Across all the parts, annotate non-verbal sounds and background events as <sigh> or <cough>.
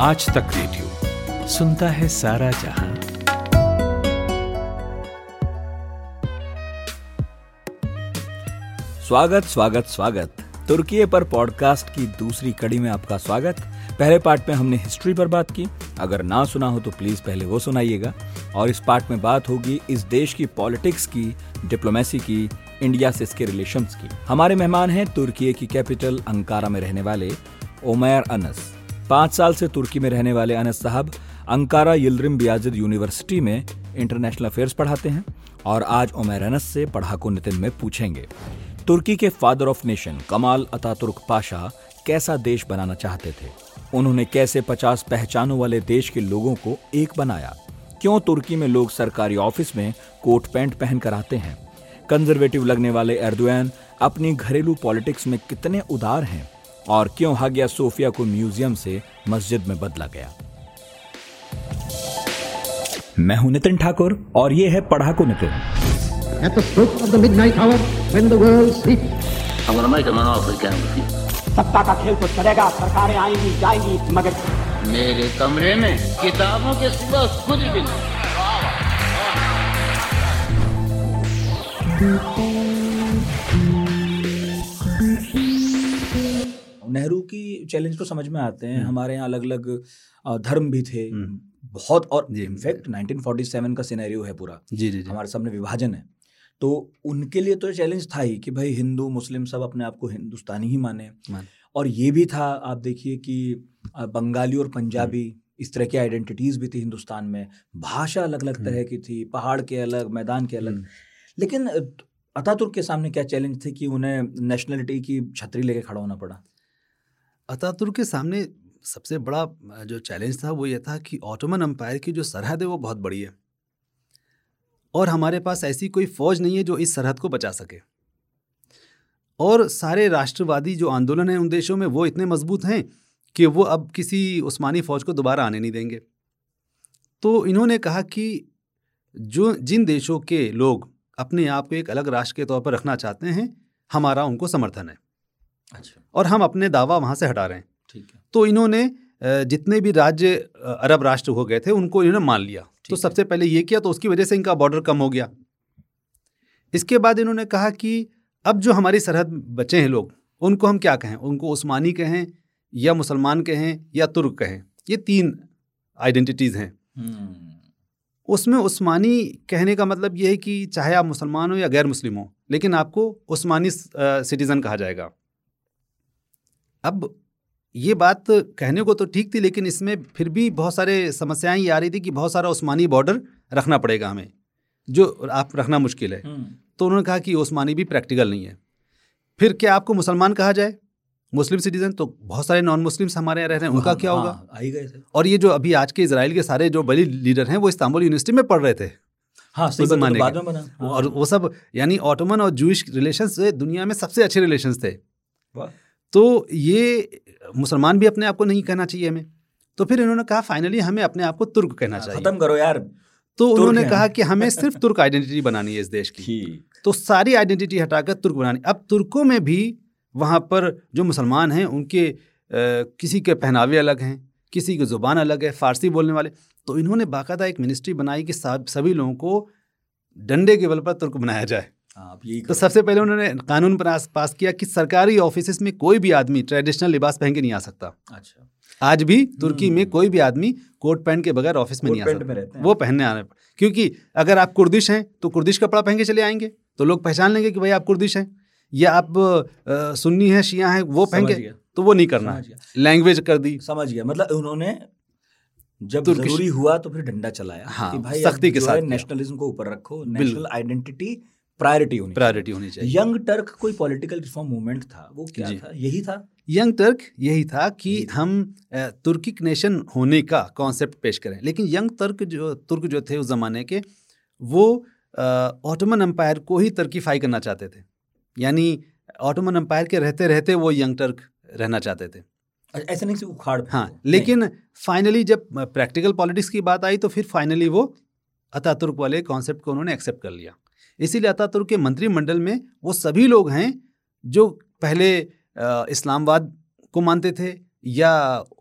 आज तक रेडियो सुनता है सारा जहाँ। स्वागत स्वागत स्वागत। तुर्की पर पॉडकास्ट की दूसरी कड़ी में आपका स्वागत। पहले पार्ट में हमने हिस्ट्री पर बात की। अगर ना सुना हो तो प्लीज़ पहले वो सुनाइएगा। और इस पार्ट में बात होगी इस देश की पॉलिटिक्स की, डिप्लोमेसी की, इंडिया से इसके रिलेशंस की। हमारे मेहमान हैं तुर्की की कैपिटल अंकारा में रहने वाले ओमैर अनस। पाँच साल से तुर्की में रहने वाले अनस साहब अंकारा यिल्ड्रिम बियाजिद यूनिवर्सिटी में इंटरनेशनल अफेयर्स पढ़ाते हैं और आज ओमैर अनस से पढ़ाकू नितिन में पूछेंगे। तुर्की के father of nation Kemal Ataturk Pasha कैसा देश बनाना चाहते थे? उन्होंने कैसे पचास पहचानों वाले देश के लोगों को एक बनाया? क्यों तुर्की में लोग सरकारी ऑफ़िस में कोट पैंट पहन कर आते हैं? कंजर्वेटिव लगने वाले एर्दोआन अपनी घरेलू पॉलिटिक्स में कितने उदार हैं? और क्यों हागिया सोफिया को म्यूज़ियम से मस्जिद में बदला गया? मैं हूँ नितिन ठाकुर और ये है पढ़ाकू Nitin. At the stroke of the midnight hour, when the world sleeps, I'm going make him an offer he can't refuse. सत्ता का खेल तो चलेगा सरकारें आएँगी जाएँगी मगर मेरे कमरे में किताबों के सिवा कुछ भी नहीं। नेहरू की चैलेंज तो समझ में आते हैं। हमारे यहाँ अलग अलग धर्म भी थे। बहुत और इनफैक्ट 1947 का सिनेरियो है पूरा। जी जी हमारे सामने विभाजन है। तो उनके लिए तो चैलेंज था ही कि भाई हिंदू मुस्लिम सब अपने आप को हिंदुस्तानी ही माने। और ये भी था आप देखिए कि बंगाली और पंजाबी इस तरह की आइडेंटिटीज भी थी हिंदुस्तान में। भाषा अलग अलग तरह की थी पहाड़ के अलग मैदान के अलग। लेकिन अतातुर्क के सामने क्या चैलेंज थे कि उन्हें नेशनलिटी की छतरी लेके खड़ा होना पड़ा? अतातुर्क के सामने सबसे बड़ा जो चैलेंज था वो ये था कि ऑटोमन अम्पायर की जो सरहद है वो बहुत बड़ी है। और हमारे पास ऐसी कोई फौज नहीं है जो इस सरहद को बचा सके। और सारे राष्ट्रवादी जो आंदोलन हैं उन देशों में वो इतने मज़बूत हैं कि वो अब किसी उस्मानी फौज को दोबारा आने नहीं देंगे। तो इन्होंने कहा कि जो, जिन देशों के लोग अपने आप को एक अलग राष्ट्र के तौर पर रखना चाहते हैं, हमारा उनको समर्थन है। अच्छा। और हम अपने दावा वहाँ से हटा रहे हैं। ठीक है। तो इन्होंने जितने भी राज्य अरब राष्ट्र हो गए थे उनको इन्होंने मान लिया। तो सबसे पहले ये किया तो उसकी वजह से इनका बॉर्डर कम हो गया। इसके बाद इन्होंने कहा कि अब जो हमारी सरहद बचे हैं लोग उनको हम क्या कहें? उनको उस्मानी कहें या मुसलमान कहें या तुर्क कहें? ये तीन आइडेंटिटीज़ हैं। हम्म, उसमें उस्मानी कहने का मतलब ये है कि चाहे आप मुसलमान हो या गैर मुस्लिम हो लेकिन आपको उस्मानी सिटीज़न कहा जाएगा। अब ये बात कहने को तो ठीक थी लेकिन इसमें फिर भी बहुत सारे समस्याएँ ये आ रही थी कि बहुत सारा उस्मानी बॉर्डर रखना पड़ेगा हमें जो आप रखना मुश्किल है। हम्म, तो उन्होंने कहा कि उस्मानी भी प्रैक्टिकल नहीं है। फिर क्या आपको मुसलमान कहा जाए? मुस्लिम सिटीजन तो बहुत सारे नॉन मुस्लिम्स हमारे यहाँ रह रहे हैं उनका हाँ, क्या होगा? हाँ, आ ही गए थे। और ये जो अभी आज के इसराइल के सारे जो बड़ी लीडर हैं वो इस्तांबुल यूनिवर्सिटी में पढ़ रहे थे। हाँ सही तो बाद के। में बना। हाँ, और वो सब यानी ऑटोमन और जूश रिलेशन दुनिया में सबसे अच्छे रिलेशन थे। वाह। तो ये मुसलमान भी अपने आप को नहीं कहना चाहिए हमें। तो फिर इन्होंने कहा फाइनली हमें अपने आप को तुर्क कहना चाहिए। खत्म करो यार। तो उन्होंने कहा कि हमें सिर्फ़ <laughs> तुर्क आइडेंटिटी बनानी है इस देश की। तो सारी आइडेंटिटी हटाकर तुर्क बनानी। अब तुर्कों में भी वहाँ पर जो मुसलमान हैं उनके अ, किसी के पहनावे अलग हैं किसी की ज़ुबान अलग है फ़ारसी बोलने वाले। तो इन्होंने बाकायदा एक मिनिस्ट्री बनाई कि सभी लोगों को डंडे के बल पर तुर्क बनाया जाए। अब यही तो सबसे पहले उन्होंने कानून पास किया कि सरकारी ऑफ़िस में कोई भी आदमी ट्रेडिशनल लिबास पहन के नहीं आ सकता। अच्छा। आज भी तुर्की में कोई भी आदमी कोट पैंट के बगैर ऑफ़िस में नहीं आ सकता। वो पहनने आने क्योंकि अगर आप कुर्दिश हैं तो कुर्दिश कपड़ा पहन के चले आएँगे। तो लोग पहचान लेंगे कि भाई आप कुर्दिश हैं या आप सुन्नी हैं शिया हैं वो पहन के तो वो नहीं करना। है लैंग्वेज कर दी। समझ गया। मतलब उन्होंने जब ज़रूरी हुआ तो फिर डंडा चलाया हाँ, कि भाई सख्ती के साथ नेशनलिज्म को ऊपर रखो नेशनल आइडेंटिटी प्रायोरिटी होनी प्रायोरिटी होनी चाहिए। यंग टर्क कोई पॉलिटिकल रिफॉर्म मूवमेंट था वो क्या था? यही था? यंग टर्क यही था कि हम तुर्किक नेशन होने का कॉन्सेप्ट पेश करें। लेकिन यंग तर्क जो तुर्क जो थे उस ज़माने के वो ऑटोमन अम्पायर को ही तर्कीफाई करना चाहते थे। यानी ऑटोमन अम्पायर के रहते रहते वो यंग टर्क रहना चाहते थे। ऐसे नहीं उखाड़ हाँ लेकिन फाइनली जब प्रैक्टिकल पॉलिटिक्स की बात आई तो फिर फाइनली वो अतातुर्क वाले कॉन्सेप्ट को उन्होंने एक्सेप्ट कर लिया। इसीलिए अतातुर्क के मंत्रिमंडल में वो सभी लोग हैं जो पहले इस्लामाबाद को मानते थे या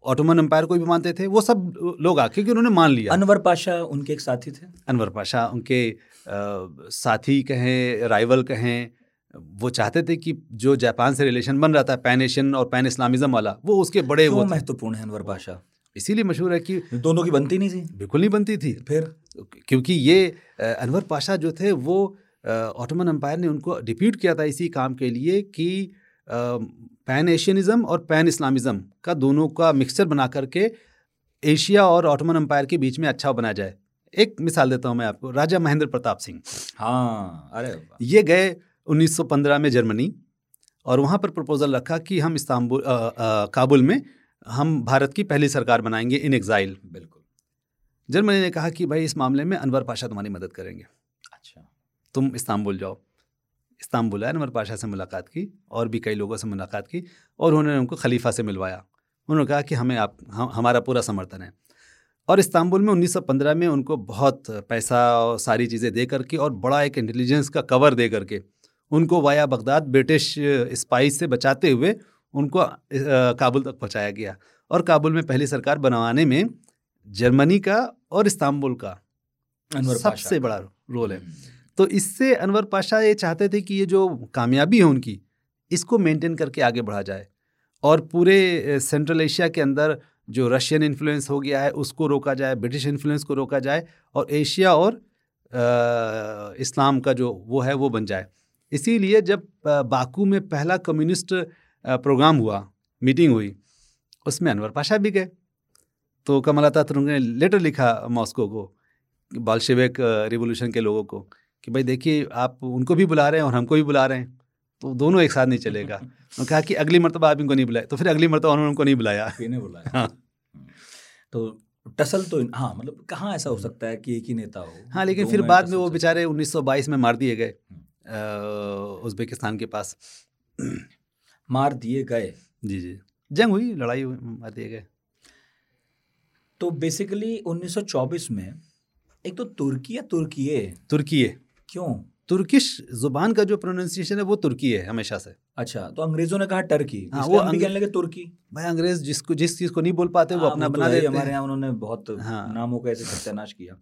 ऑटोमन एम्पायर को भी मानते थे वो सब लोग आके कि उन्होंने मान लिया। अनवर पाशा उनके एक साथी थे। अनवर पाशा उनके अ, साथी कहें राइवल कहें वो चाहते थे कि जो जापान से रिलेशन बन रहा था पैन एशियन और पैन इस्लामिज्म वाला वो उसके बड़े वो महत्वपूर्ण है अनवर पाशा? इसीलिए मशहूर है कि दोनों की बनती नहीं थी? बिल्कुल नहीं बनती थी। फिर? क्योंकि ये अनवर पाशा जो थे वो ऑटोमन एम्पायर ने उनको डिप्यूट किया था इसी काम के लिए कि पैन एशियनिज़म और पैन इस्लामिज़म का दोनों का मिक्सचर बना करके एशिया और ऑटोमन एम्पायर के बीच में अच्छा बनाया जाए। एक मिसाल देता हूँ मैं आपको राजा महेंद्र प्रताप सिंह। हाँ अरे ये गए 1915 में जर्मनी और वहाँ पर प्रपोजल रखा कि हम इस्तांबुल काबुल में हम भारत की पहली सरकार बनाएँगे इन एग्जाइल बिल्कुल। जर्मनी ने कहा कि भाई इस मामले में अनवर पाशा तुम्हारी मदद करेंगे। तुम इस्तांबुल जाओ। इस्तांबुल आए अनवर पाशा से मुलाकात की और भी कई लोगों से मुलाकात की और उन्होंने उनको खलीफा से मिलवाया। उन्होंने कहा कि हमें आप हम, हमारा पूरा समर्थन है। और इस्तांबुल में 1915 में उनको बहुत पैसा और सारी चीज़ें दे करके और बड़ा एक इंटेलिजेंस का कवर दे करके उनको वाया बगदाद ब्रिटिश स्पाइस से बचाते हुए उनको काबुल तक पहुँचाया गया। और काबुल में पहली सरकार बनवाने में जर्मनी का और इस्तांबुल का सबसे बड़ा रोल है। हम्म, तो इससे अनवर पाशा ये चाहते थे कि ये जो कामयाबी है उनकी इसको मेंटेन करके आगे बढ़ा जाए। और पूरे सेंट्रल एशिया के अंदर जो रशियन इन्फ्लुएंस हो गया है उसको रोका जाए ब्रिटिश इन्फ्लुएंस को रोका जाए और एशिया और अ, इस्लाम का जो वो है वो बन जाए। इसीलिए जब बाकू में पहला कम्युनिस्ट प्रोग्राम हुआ मीटिंग हुई उसमें अनवर पाशा भी गए। तो कमल अतातुर्क ने लेटर लिखा मॉस्को को बाल्शेविक रिवोल्यूशन के लोगों को। कि भाई देखिए आप उनको भी बुला रहे हैं और हमको भी बुला रहे हैं। तो दोनों एक साथ नहीं चलेगा। <laughs> उन्होंने कहा कि अगली मरतबा आप इनको नहीं बुलाए। तो फिर अगली मरतबा उन्होंने उनको नहीं बुलाया। इन्हें बुलाया। हाँ। तो टसल तो हाँ मतलब कहाँ ऐसा हो सकता है कि एक ही नेता हो? हाँ लेकिन फिर बाद में वो बेचारे 1922 में मार दिए गए अ, उज़्बेकिस्तान के पास। <clears throat> मार दिए गए? जी जी। जंग हुई लड़ाई हुई मार दिए गए। तो बेसिकली 1924 में एक तो तुर्की या तुर्की तुर्की क्यों? तुर्किश ज़ुबान का जो प्रोनाउंसिएशन है वो तुर्की है हमेशा से। अच्छा तो अंग्रेज़ों ने कहा टर्की। हाँ, वो अंग- कहने लगे तुर्की। भाई अंग्रेज़ जिसको जिस चीज़ को नहीं बोल पाते वो हाँ, अपना तो बना देते हमारे यहाँ उन्होंने बहुत हाँ। नामों का ऐसे सत्यानाश किया।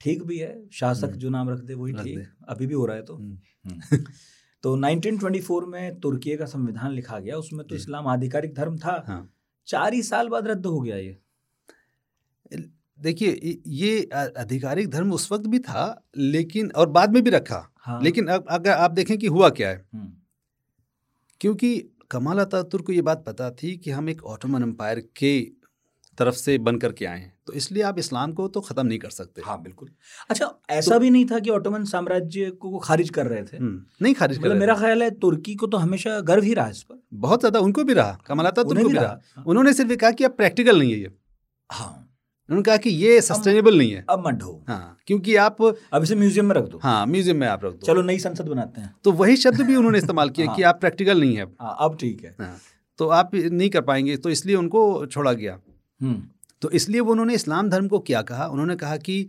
ठीक भी है शासक हम्म। जो नाम रख दे वही ठीक। अभी भी हो रहा है तो। हम्म। हम्म। <laughs> तो 1924 में तुर्की का संविधान लिखा गया उसमें तो इस्लाम आधिकारिक धर्म था। हाँ। चार ही साल बाद रद्द हो गया ये। देखिए ये- आधिकारिक धर्म उस वक्त भी था लेकिन और बाद में भी रखा। हाँ। लेकिन अब अगर आप देखें कि हुआ क्या है। क्योंकि कमाल अतातुर्क को ये बात पता थी कि हम एक ऑटोमन एम्पायर के तरफ़ से बन करके आए हैं तो इसलिए आप इस्लाम को तो ख़त्म नहीं कर सकते। हाँ बिल्कुल। अच्छा ऐसा तो, भी नहीं था कि ऑटोमन साम्राज्य को खारिज कर रहे थे? नहीं खारिज कर मतलब रहे मेरा ख्याल है तुर्की को तो हमेशा गर्व ही रहा इस पर। बहुत ज़्यादा उनको भी रहा कमाल अतातुर्क को भी रहा हाँ। उन्होंने सिर्फ़ कहा कि अब प्रैक्टिकल नहीं है ये। हाँ। उन्होंने कहा कि ये सस्टेनेबल नहीं है। अब मत ढो। हाँ क्योंकि आप अब इसे म्यूज़ियम में रख दो। हाँ म्यूज़ियम में आप रख दो। चलो नई संसद बनाते हैं। तो वही शब्द भी उन्होंने इस्तेमाल किया <laughs> हाँ। कि आप प्रैक्टिकल नहीं है हाँ अब ठीक है। हाँ, तो आप नहीं कर पाएँगे तो इसलिए उनको छोड़ा गया। हम्म। तो इसलिए वो उन्होंने इस्लाम धर्म को क्या कहा? उन्होंने कहा कि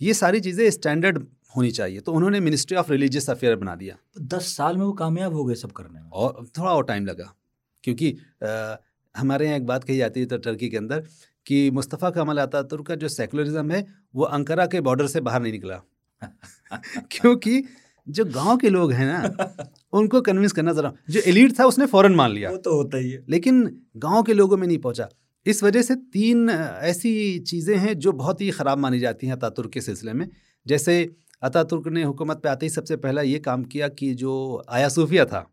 ये सारी चीज़ें स्टैंडर्ड होनी चाहिए। तो उन्होंने मिनिस्ट्री ऑफ़ रिलीजियस अफेयर बना दिया। दस साल में वो कामयाब हो गए सब करने में। और थोड़ा और टाइम लगा। क्योंकि हमारे यहाँ एक बात कही जाती है तो टर्की के अंदर कि मुस्तफ़ा कमल अतातुर्क का जो सेकुलरिज्म है वो अंकारा के बॉर्डर से बाहर नहीं निकला। <laughs> क्योंकि जो गाँव के लोग हैं ना उनको कन्विंस करना ज़रा जो एलीट था उसने फ़ौरन मान लिया। वो तो होता ही है। लेकिन गाँव के लोगों में नहीं पहुँचा। इस वजह से तीन ऐसी चीज़ें हैं जो बहुत ही ख़राब मानी जाती हैं अतातुर्क के सिलसिले में। जैसे अतातुर्क ने हुकूमत पे आते ही सबसे पहला ये काम किया कि जो आया सूफिया था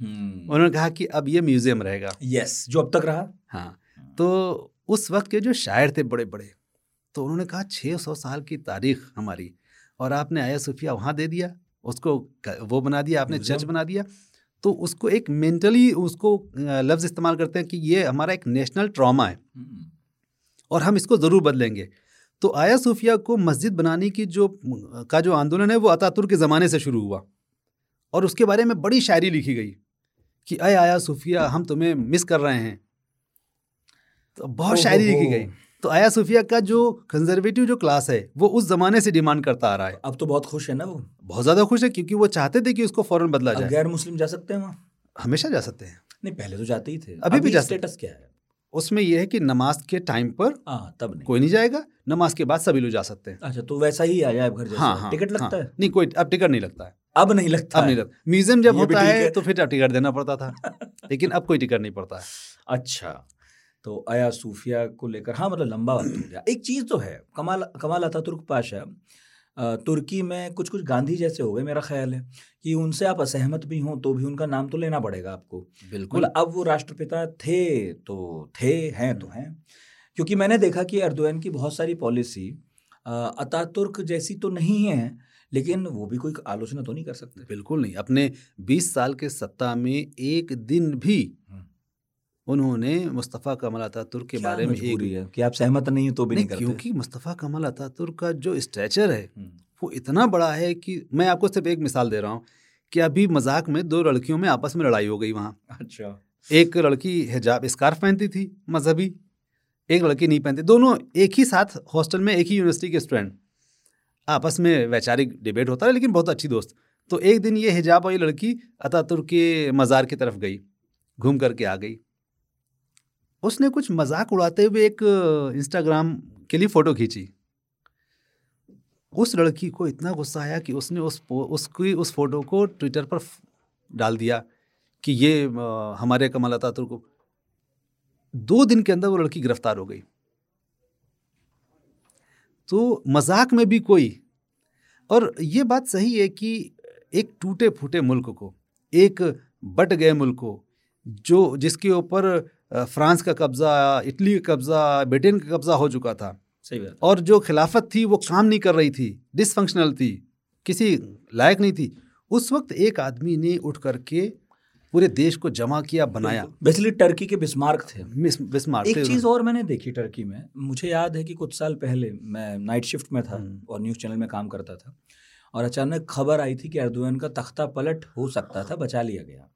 उन्होंने कहा कि अब ये म्यूज़ियम रहेगा। यस जो अब तक रहा। हाँ तो उस वक्त के जो शायर थे बड़े बड़े तो उन्होंने कहा छः सौ साल की तारीख हमारी और आपने आया सूफिया वहाँ दे दिया उसको वो बना दिया आपने चर्च बना दिया। तो उसको एक मेंटली उसको लफ्ज़ इस्तेमाल करते हैं कि ये हमारा एक नेशनल ट्रॉमा है। हम्म, और हम इसको ज़रूर बदलेंगे। तो आया सूफिया को मस्जिद बनाने की जो का जो आंदोलन है वो अतातुर के ज़माने से शुरू हुआ। और उसके बारे में बड़ी शायरी लिखी गई कि अय आया सूफिया हम तुम्हें मिस कर रहे हैं। तो बहुत शायरी लिखी गई। तो आया सूफिया का जो कंजर्वेटिव जो क्लास है वो उस ज़माने से डिमांड करता आ रहा है। अब तो बहुत खुश है ना वो? बहुत ज़्यादा खुश है क्योंकि वो चाहते थे कि उसको फ़ौरन बदला जाए। गैर मुस्लिम जा सकते हैं वहाँ? हमेशा जा सकते हैं। नहीं पहले तो जाते ही थे। अभी भी जा स्टेटस क्या है? उसमें यह है कि नमाज़ के टाइम पर हाँ तब नहीं। कोई नहीं जाएगा नमाज़ के बाद सभी लोग जा सकते हैं। अच्छा तो वैसा ही अजायब घर हाँ हाँ टिकट लगता हाँ, है नहीं कोई अब टिकट नहीं लगता है। अब नहीं लगता अब नहीं लगता। म्यूज़ियम जब होता है है। तो फिर टिकट देना पड़ता था। लेकिन अब कोई टिकट नहीं पड़ता है। <laughs> अच्छा। तो अया सूफिया को लेकर। हाँ मतलब लंबा वक्त हो गया। एक चीज़ तो है कमाल कमाल अतातुर्क पाशा। तुर्की में कुछ कुछ गांधी जैसे हो गए मेरा ख्याल है कि उनसे आप असहमत भी हों तो भी उनका नाम तो लेना पड़ेगा आपको। बिल्कुल। मतलब अब वो राष्ट्रपिता थे तो थे हैं तो हैं। क्योंकि मैंने देखा कि अर्दोगन की बहुत सारी पॉलिसी अतातुर्क जैसी तो नहीं है लेकिन वो भी कोई आलोचना तो नहीं कर सकते। बिल्कुल नहीं। अपने 20 साल के सत्ता में एक दिन भी। उन्होंने मुस्तफ़ा कमल अतातुर्क के बारे में एक है? कि आप सहमत नहीं हो तो भी नहीं, नहीं क्योंकि मुस्तफ़ा कमल अतातुर्क का जो स्ट्रेचर है हम्म, वो इतना बड़ा है कि मैं आपको सिर्फ़ एक मिसाल दे रहा हूँ कि अभी मज़ाक में दो लड़कियों में आपस में लड़ाई हो गई वहाँ। अच्छा। एक लड़की हिजाब स्कार्फ पहनती थी मजहबी एक लड़की नहीं पहनती। दोनों एक ही साथ हॉस्टल में एक ही यूनिवर्सिटी के स्टूडेंट। आपस में वैचारिक डिबेट होता है लेकिन बहुत अच्छी दोस्त। तो एक दिन ये हिजाब और ये लड़की अतातुर्क के मज़ार की तरफ़ गई घूम करके आ गई। उसने कुछ मज़ाक उड़ाते हुए एक इंस्टाग्राम के लिए फ़ोटो खींची। उस लड़की को इतना गुस्सा आया कि उसने उस उसकी, उस फ़ोटो को ट्विटर पर डाल दिया कि ये हमारे कमल अतातुर्क को। दो दिन के अंदर वो लड़की गिरफ़्तार हो गई। तो मज़ाक में भी कोई। और ये बात सही है कि एक टूटे फूटे मुल्क को, एक बट गए मुल्क को, जो, जिसके ऊपर फ्रांस का कब्ज़ा इटली का कब्ज़ा ब्रिटेन का कब्ज़ा हो चुका था। सही बात। और जो खिलाफत थी वो काम नहीं कर रही थी डिसफंक्शनल थी किसी लायक नहीं थी। उस वक्त एक आदमी ने उठ करके पूरे देश को जमा किया बनाया। बेसिकली टर्की के बिस्मार्क थे। बिस्मार्क एक चीज़ और मैंने देखी टर्की में। मुझे याद है कि कुछ साल पहले मैं नाइट शिफ्ट में था हम्म। और न्यूज़ चैनल में काम करता था। और अचानक खबर आई थी कि अर्दुआन का तख्ता पलट हो सकता था बचा लिया गया।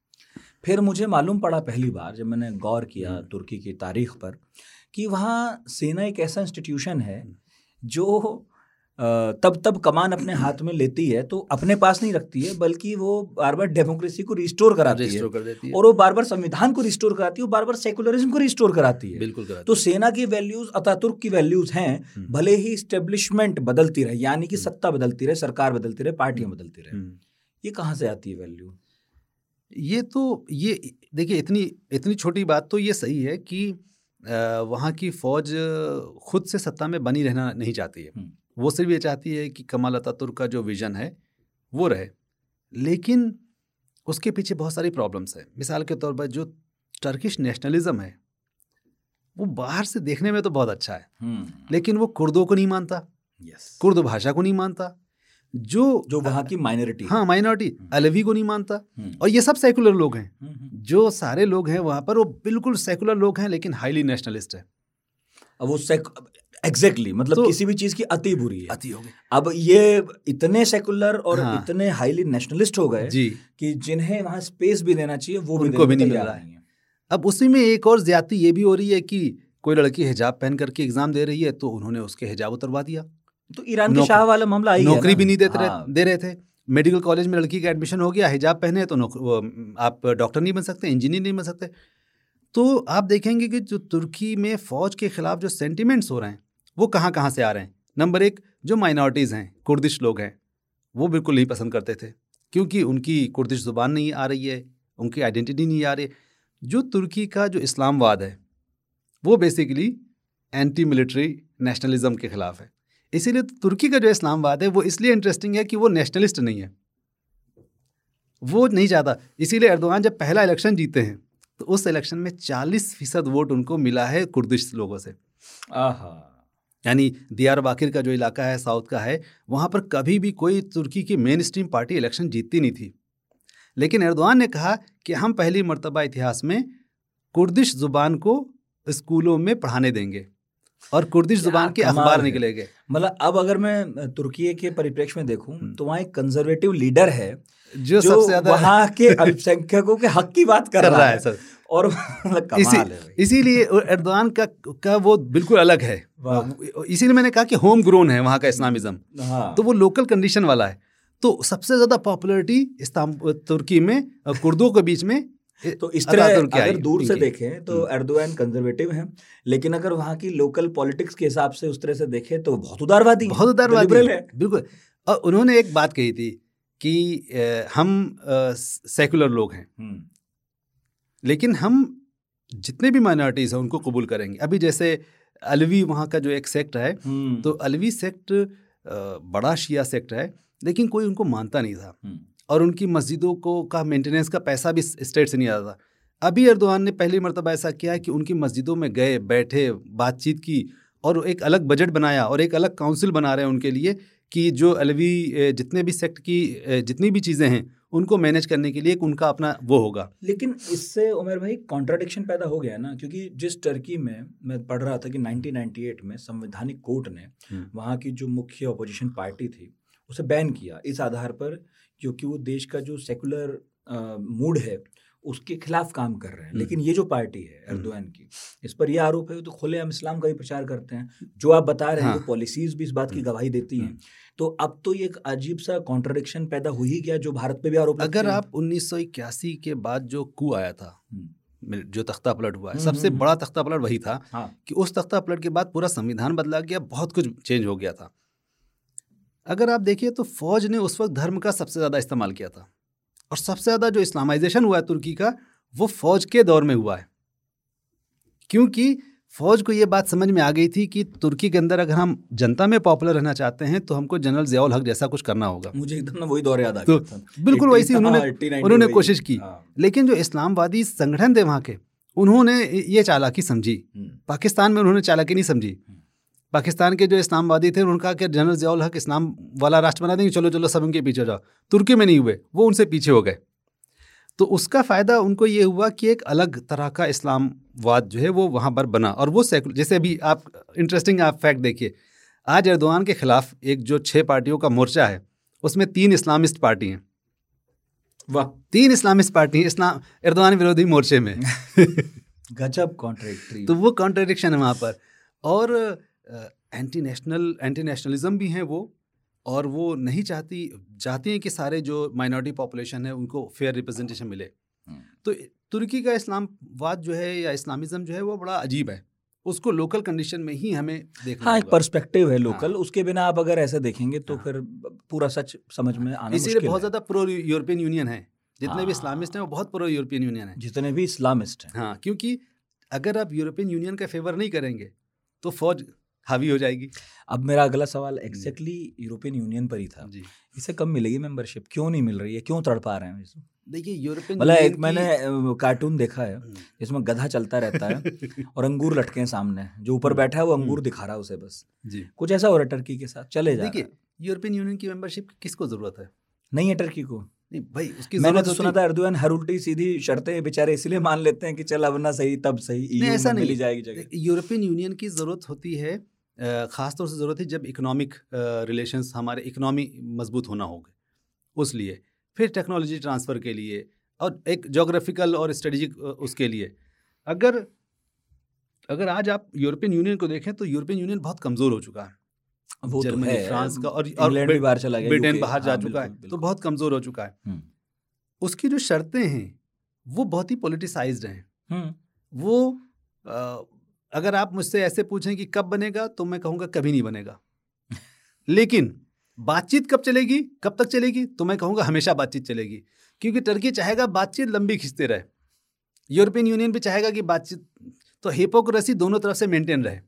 फिर मुझे मालूम पड़ा पहली बार जब मैंने गौर किया हम्म। तुर्की की तारीख पर कि वहाँ सेना एक ऐसा इंस्टीट्यूशन है हम्म। जो तब तब कमान अपने हाथ में लेती है तो अपने पास नहीं रखती है बल्कि वो बार बार डेमोक्रेसी को रिस्टोर कराती है कर देती है और वो बार बार संविधान को रिस्टोर कराती है वो बार बार सेकुलरिज्म को रिस्टोर कराती है बिल्कुल कराती तो सेना की वैल्यूज़ अतातुर्क की वैल्यूज़ हैं हम्म। भले ही स्टेब्लिशमेंट बदलती रहे यानी कि। सत्ता बदलती रहे सरकार बदलती रहे पार्टियाँ। बदलती रहे। ये कहाँ से आती है वैल्यू ये तो ये देखिए इतनी इतनी छोटी बात तो ये सही है कि वहाँ की फौज खुद से सत्ता में बनी रहना नहीं चाहती है। वो सिर्फ़ ये चाहती है कि कमाल अतातुर्क का जो विजन है वो रहे। लेकिन उसके पीछे बहुत सारी प्रॉब्लम्स हैं। मिसाल के तौर पर जो टर्किश नेशनलिज्म है वो बाहर से देखने में तो बहुत अच्छा है। लेकिन वो कुर्दों को नहीं मानता। यस। कुर्द भाषा को नहीं मानता। जो जो वहाँ की माइनॉरिटी हाँ माइनॉरिटी हम्म। अलवी को नहीं मानता। और ये सब सेकुलर लोग हैं। जो सारे लोग हैं वहाँ पर वो बिल्कुल सेकुलर लोग हैं लेकिन हाईली नेशनलिस्ट है। अब वो एग्जैक्टली exactly, मतलब तो- किसी भी चीज़ की अति बुरी है। अति हो गए अब ये इतने सेकुलर और हाँ। इतने हाईली नेशनलिस्ट हो गए कि जिन्हें वहाँ स्पेस भी देना चाहिए वो भी उनको भी नहीं मिल रहा है। अब उसी में एक और ज़्यादा ये भी हो रही है कि कोई लड़की हिजाब पहन करके एग्ज़ाम दे रही है तो उन्होंने उसके हिजाब उतरवा दिया। तो ईरान के शाह वाला मामला आई नौकरी भी नहीं देते हाँ, रहे, दे रहे थे। मेडिकल कॉलेज में लड़की का एडमिशन हो गया हिजाब पहने तो आप डॉक्टर नहीं बन सकते इंजीनियर नहीं बन सकते। तो आप देखेंगे कि जो तुर्की में फौज के खिलाफ जो सेंटिमेंट्स हो रहे हैं वो कहाँ कहाँ से आ रहे हैं? नंबर एक जो माइनॉरिटीज़ हैं कुर्दिश लोग हैं वो बिल्कुल नहीं पसंद करते थे क्योंकि उनकी कुर्दिश ज़ुबान नहीं आ रही है उनकी आइडेंटिटी नहीं आ रही जो तुर्की का जो इस्लामवाद है वो बेसिकली एंटी मिलिट्री नेशनलिज्म के खिलाफ है। इसीलिए तुर्की का जो इस्लामवाद है वो इसलिए इंटरेस्टिंग है कि वो नेशनलिस्ट नहीं है। वो नहीं चाहता। इसीलिए एर्दोगान जब पहला इलेक्शन जीते हैं तो उस इलेक्शन में 40 फ़ीसद वोट उनको मिला है कुर्दिश लोगों से। आहा। यानी दियार बाकिर का जो इलाका है साउथ का है वहाँ पर कभी भी कोई तुर्की की मेन स्ट्रीम पार्टी इलेक्शन जीतती नहीं थी। लेकिन एर्दोगान ने कहा कि हम पहली मरतबा इतिहास में कुर्दिश ज़ुबान को स्कूलों में पढ़ाने देंगे। और कुर्दिश ज़ुबान के अखबार है। निकलेंगे। मतलब अब अगर मैं तुर्की के परिप्रेक्ष्य में देखूँ हम्म। तो वहाँ एक कंजर्वेटिव लीडर है जो, जो सबसे ज़्यादा वहाँ के <laughs> अल्पसंख्यकों के हक की बात कर, कर रहा है सर। और <laughs> मतलब इसी इसीलिए एर्दोगान का का वो बिल्कुल अलग है। इसीलिए मैंने कहा कि होम ग्रोन है वहाँ का इस्लामिज्म हाँ। तो वो लोकल कंडीशन वाला है। तो सबसे ज़्यादा पॉपुलरिटी तुर्की में कुर्दों के बीच में तो इस तरह अगर दूर से। देखें तो हम्म। एर्दोगन कंजर्वेटिव हैं लेकिन अगर वहाँ की लोकल पॉलिटिक्स के हिसाब से उस तरह से देखें तो बहुत उदारवादी बहुत उदारवादी है। बिल्कुल। और उन्होंने एक बात कही थी कि हम सेकुलर लोग हैं। हम्म, लेकिन हम जितने भी माइनॉरिटीज़ हैं उनको कबूल करेंगे। अभी जैसे अलवी वहाँ का जो एक सेक्ट है हम्म, तो अलवी सेक्ट बड़ा शिया सेक्ट है लेकिन कोई उनको मानता नहीं था। हम्म, और उनकी मस्जिदों को का मेंटेनेंस का पैसा भी स्टेट से नहीं आता था। अभी अर्दवान ने पहली मरतबा ऐसा किया कि उनकी मस्जिदों में गए बैठे बातचीत की और एक अलग बजट बनाया और एक अलग काउंसिल बना रहे हैं उनके लिए कि जो अलवी जितने भी सेक्ट की जितनी भी चीज़ें हैं उनको मैनेज करने के लिए एक उनका अपना वो होगा। लेकिन इससे उमेर भाई कॉन्ट्राडिक्शन पैदा हो गया ना क्योंकि जिस टर्की में मैं पढ़ रहा था कि 1998 में संवैधानिक कोर्ट ने हम्म। वहाँ की जो मुख्य अपोजिशन पार्टी थी उसे बैन किया। इस आधार पर क्योंकि वो देश का जो सेकुलर मूड है उसके खिलाफ काम कर रहे हैं हम्म। लेकिन ये जो पार्टी है एर्दोगन की इस पर यह आरोप है तो खुले खुलेआम इस्लाम का भी प्रचार करते हैं जो आप बता रहे हैं हाँ। वो पॉलिसीज़ भी इस बात की हम्म। गवाही देती हैं हम्म। तो अब तो ये एक अजीब सा कॉन्ट्रडिक्शन पैदा हो ही गया जो भारत पे भी आरोप अगर। आप 1981 के बाद जो कू आया था हम्म। जो तख्ता पलट हुआ है हम्म, सबसे हम्म, बड़ा तख्ता पलट वही था हाँ कि उस तख्ता पलट के बाद पूरा संविधान बदला गया बहुत कुछ चेंज हो गया था अगर आप देखिए तो फौज ने उस वक्त धर्म का सबसे ज़्यादा इस्तेमाल किया था। और सबसे ज़्यादा जो इस्लामाइजेशन हुआ है तुर्की का वो फौज के दौर में हुआ है। क्योंकि फौज को ये बात समझ में आ गई थी कि तुर्की के अंदर अगर हम जनता में पॉपुलर रहना चाहते हैं तो हमको जनरल जियाउल हक जैसा कुछ करना होगा। मुझे एकदम ना वही दौर याद आ तो बिल्कुल वैसी उन्होंने 80, 90 उन्होंने कोशिश की। हाँ, लेकिन जो इस्लामवादी संगठन थे वहाँ के उन्होंने ये चालाकी समझी। हम्म, पाकिस्तान में उन्होंने चालाकी नहीं समझी। पाकिस्तान के जो इस्लामवादी थे उन्होंने कहा कि जनरल जियाउल हक इस्लाम वाला राष्ट्र बना देंगे चलो चलो सब उनके पीछे जाओ। तुर्की में नहीं हुए वो उनसे पीछे हो गए। तो उसका फ़ायदा उनको ये हुआ कि एक अलग तरह का इस्लामवाद जो है वो वहाँ पर बना। और वो सेकुलर जैसे अभी आप इंटरेस्टिंग आप फैक्ट देखिए आज एर्दोआन के खिलाफ एक जो छः पार्टियों का मोर्चा है उसमें तीन इस्लामिस्ट पार्टी हैं। वाह तीन इस्लामिस्ट पार्टी हैं इस्लाम एर्दोआन विरोधी मोर्चे में। <laughs> गजब कॉन्ट्रेक्टरी तो वो कॉन्ट्रेडिक्शन है वहाँ पर। और एंटी नेशनल एंटी नेशनलिज्म भी हैं वो और वो नहीं चाहती चाहती हैं कि सारे जो माइनॉरिटी पॉपुलेशन है उनको फेयर रिप्रेजेंटेशन मिले हम्म। तो तुर्की का इस्लामवाद जो है या इस्लामिज्म जो है वो बड़ा अजीब है उसको लोकल कंडीशन में ही हमें देखना हाँ एक। पर्सपेक्टिव है लोकल हाँ। उसके बिना आप अगर ऐसे देखेंगे तो हाँ। फिर पूरा सच समझ में आना इसीलिए बहुत ज़्यादा प्रो यूरोपियन यूनियन है जितने हाँ। भी इस्लामिस्ट हैं वो बहुत प्रो यूरोपियन यूनियन है जितने भी इस्लामिस्ट हैं हाँ क्योंकि अगर आप यूरोपियन यूनियन का फेवर नहीं करेंगे तो फौज हावी हो जाएगी। अब मेरा अगला सवाल एग्जैक्टली यूरोपियन यूनियन पर ही था। जी। इसे कब मिलेगी मेंबरशिप क्यों नहीं मिल रही है? क्यों तड़ पा रहे हैं इसे? देखिए यूरोपियन मतलब एक मैंने कार्टून देखा है हम्म, जिसमें गधा चलता रहता है <laughs> और अंगूर लटके हैं सामने जो ऊपर बैठा है वो अंगूर दिखा रहा है उसे बस। जी। कुछ ऐसा हो रहा है टर्की के साथ? चले जा देखिए यूरोपियन यूनियन की मेंबरशिप किसको ज़रूरत है? नहीं है टर्की को। नहीं भाई उसकी मैंने तो सुना था अर्दुआन हर उल्टी सीधी शर्तें बेचारे इसलिए मान लेते हैं कि चल अब ना सही तब सही नहीं ऐसा नहीं मिली जाएगी जगह। यूरोपियन यूनियन की ज़रूरत होती है ख़ास तौर से ज़रूरत है जब इकोनॉमिक रिलेशंस हमारे इकोनॉमी मज़बूत होना होगा उस लिए। फिर टेक्नोलॉजी ट्रांसफ़र के लिए और एक जोग्राफिकल और स्ट्रेटजिक उसके लिए। अगर अगर आज आप यूरोपियन यूनियन को देखें तो यूरोपियन यूनियन बहुत कमज़ोर हो चुका है। वो तो जर्मनी है। फ्रांस का और और भी बाहर चला गया ब्रिटेन बाहर जा हाँ, चुका है तो बहुत कमज़ोर हो चुका है। हम्म, उसकी जो शर्तें हैं वो बहुत ही पोलिटिसाइज्ड हैं। हम्म, वो अगर आप मुझसे ऐसे पूछें कि कब बनेगा तो मैं कहूँगा कभी नहीं बनेगा। लेकिन बातचीत कब चलेगी, कब तक चलेगी तो मैं कहूँगा हमेशा बातचीत चलेगी। क्योंकि टर्की चाहेगा बातचीत लंबी खींचते रहे। यूरोपियन यूनियन भी चाहेगा कि बातचीत तो हिपोक्रेसी दोनों तरफ़ से मेंटेन रहे।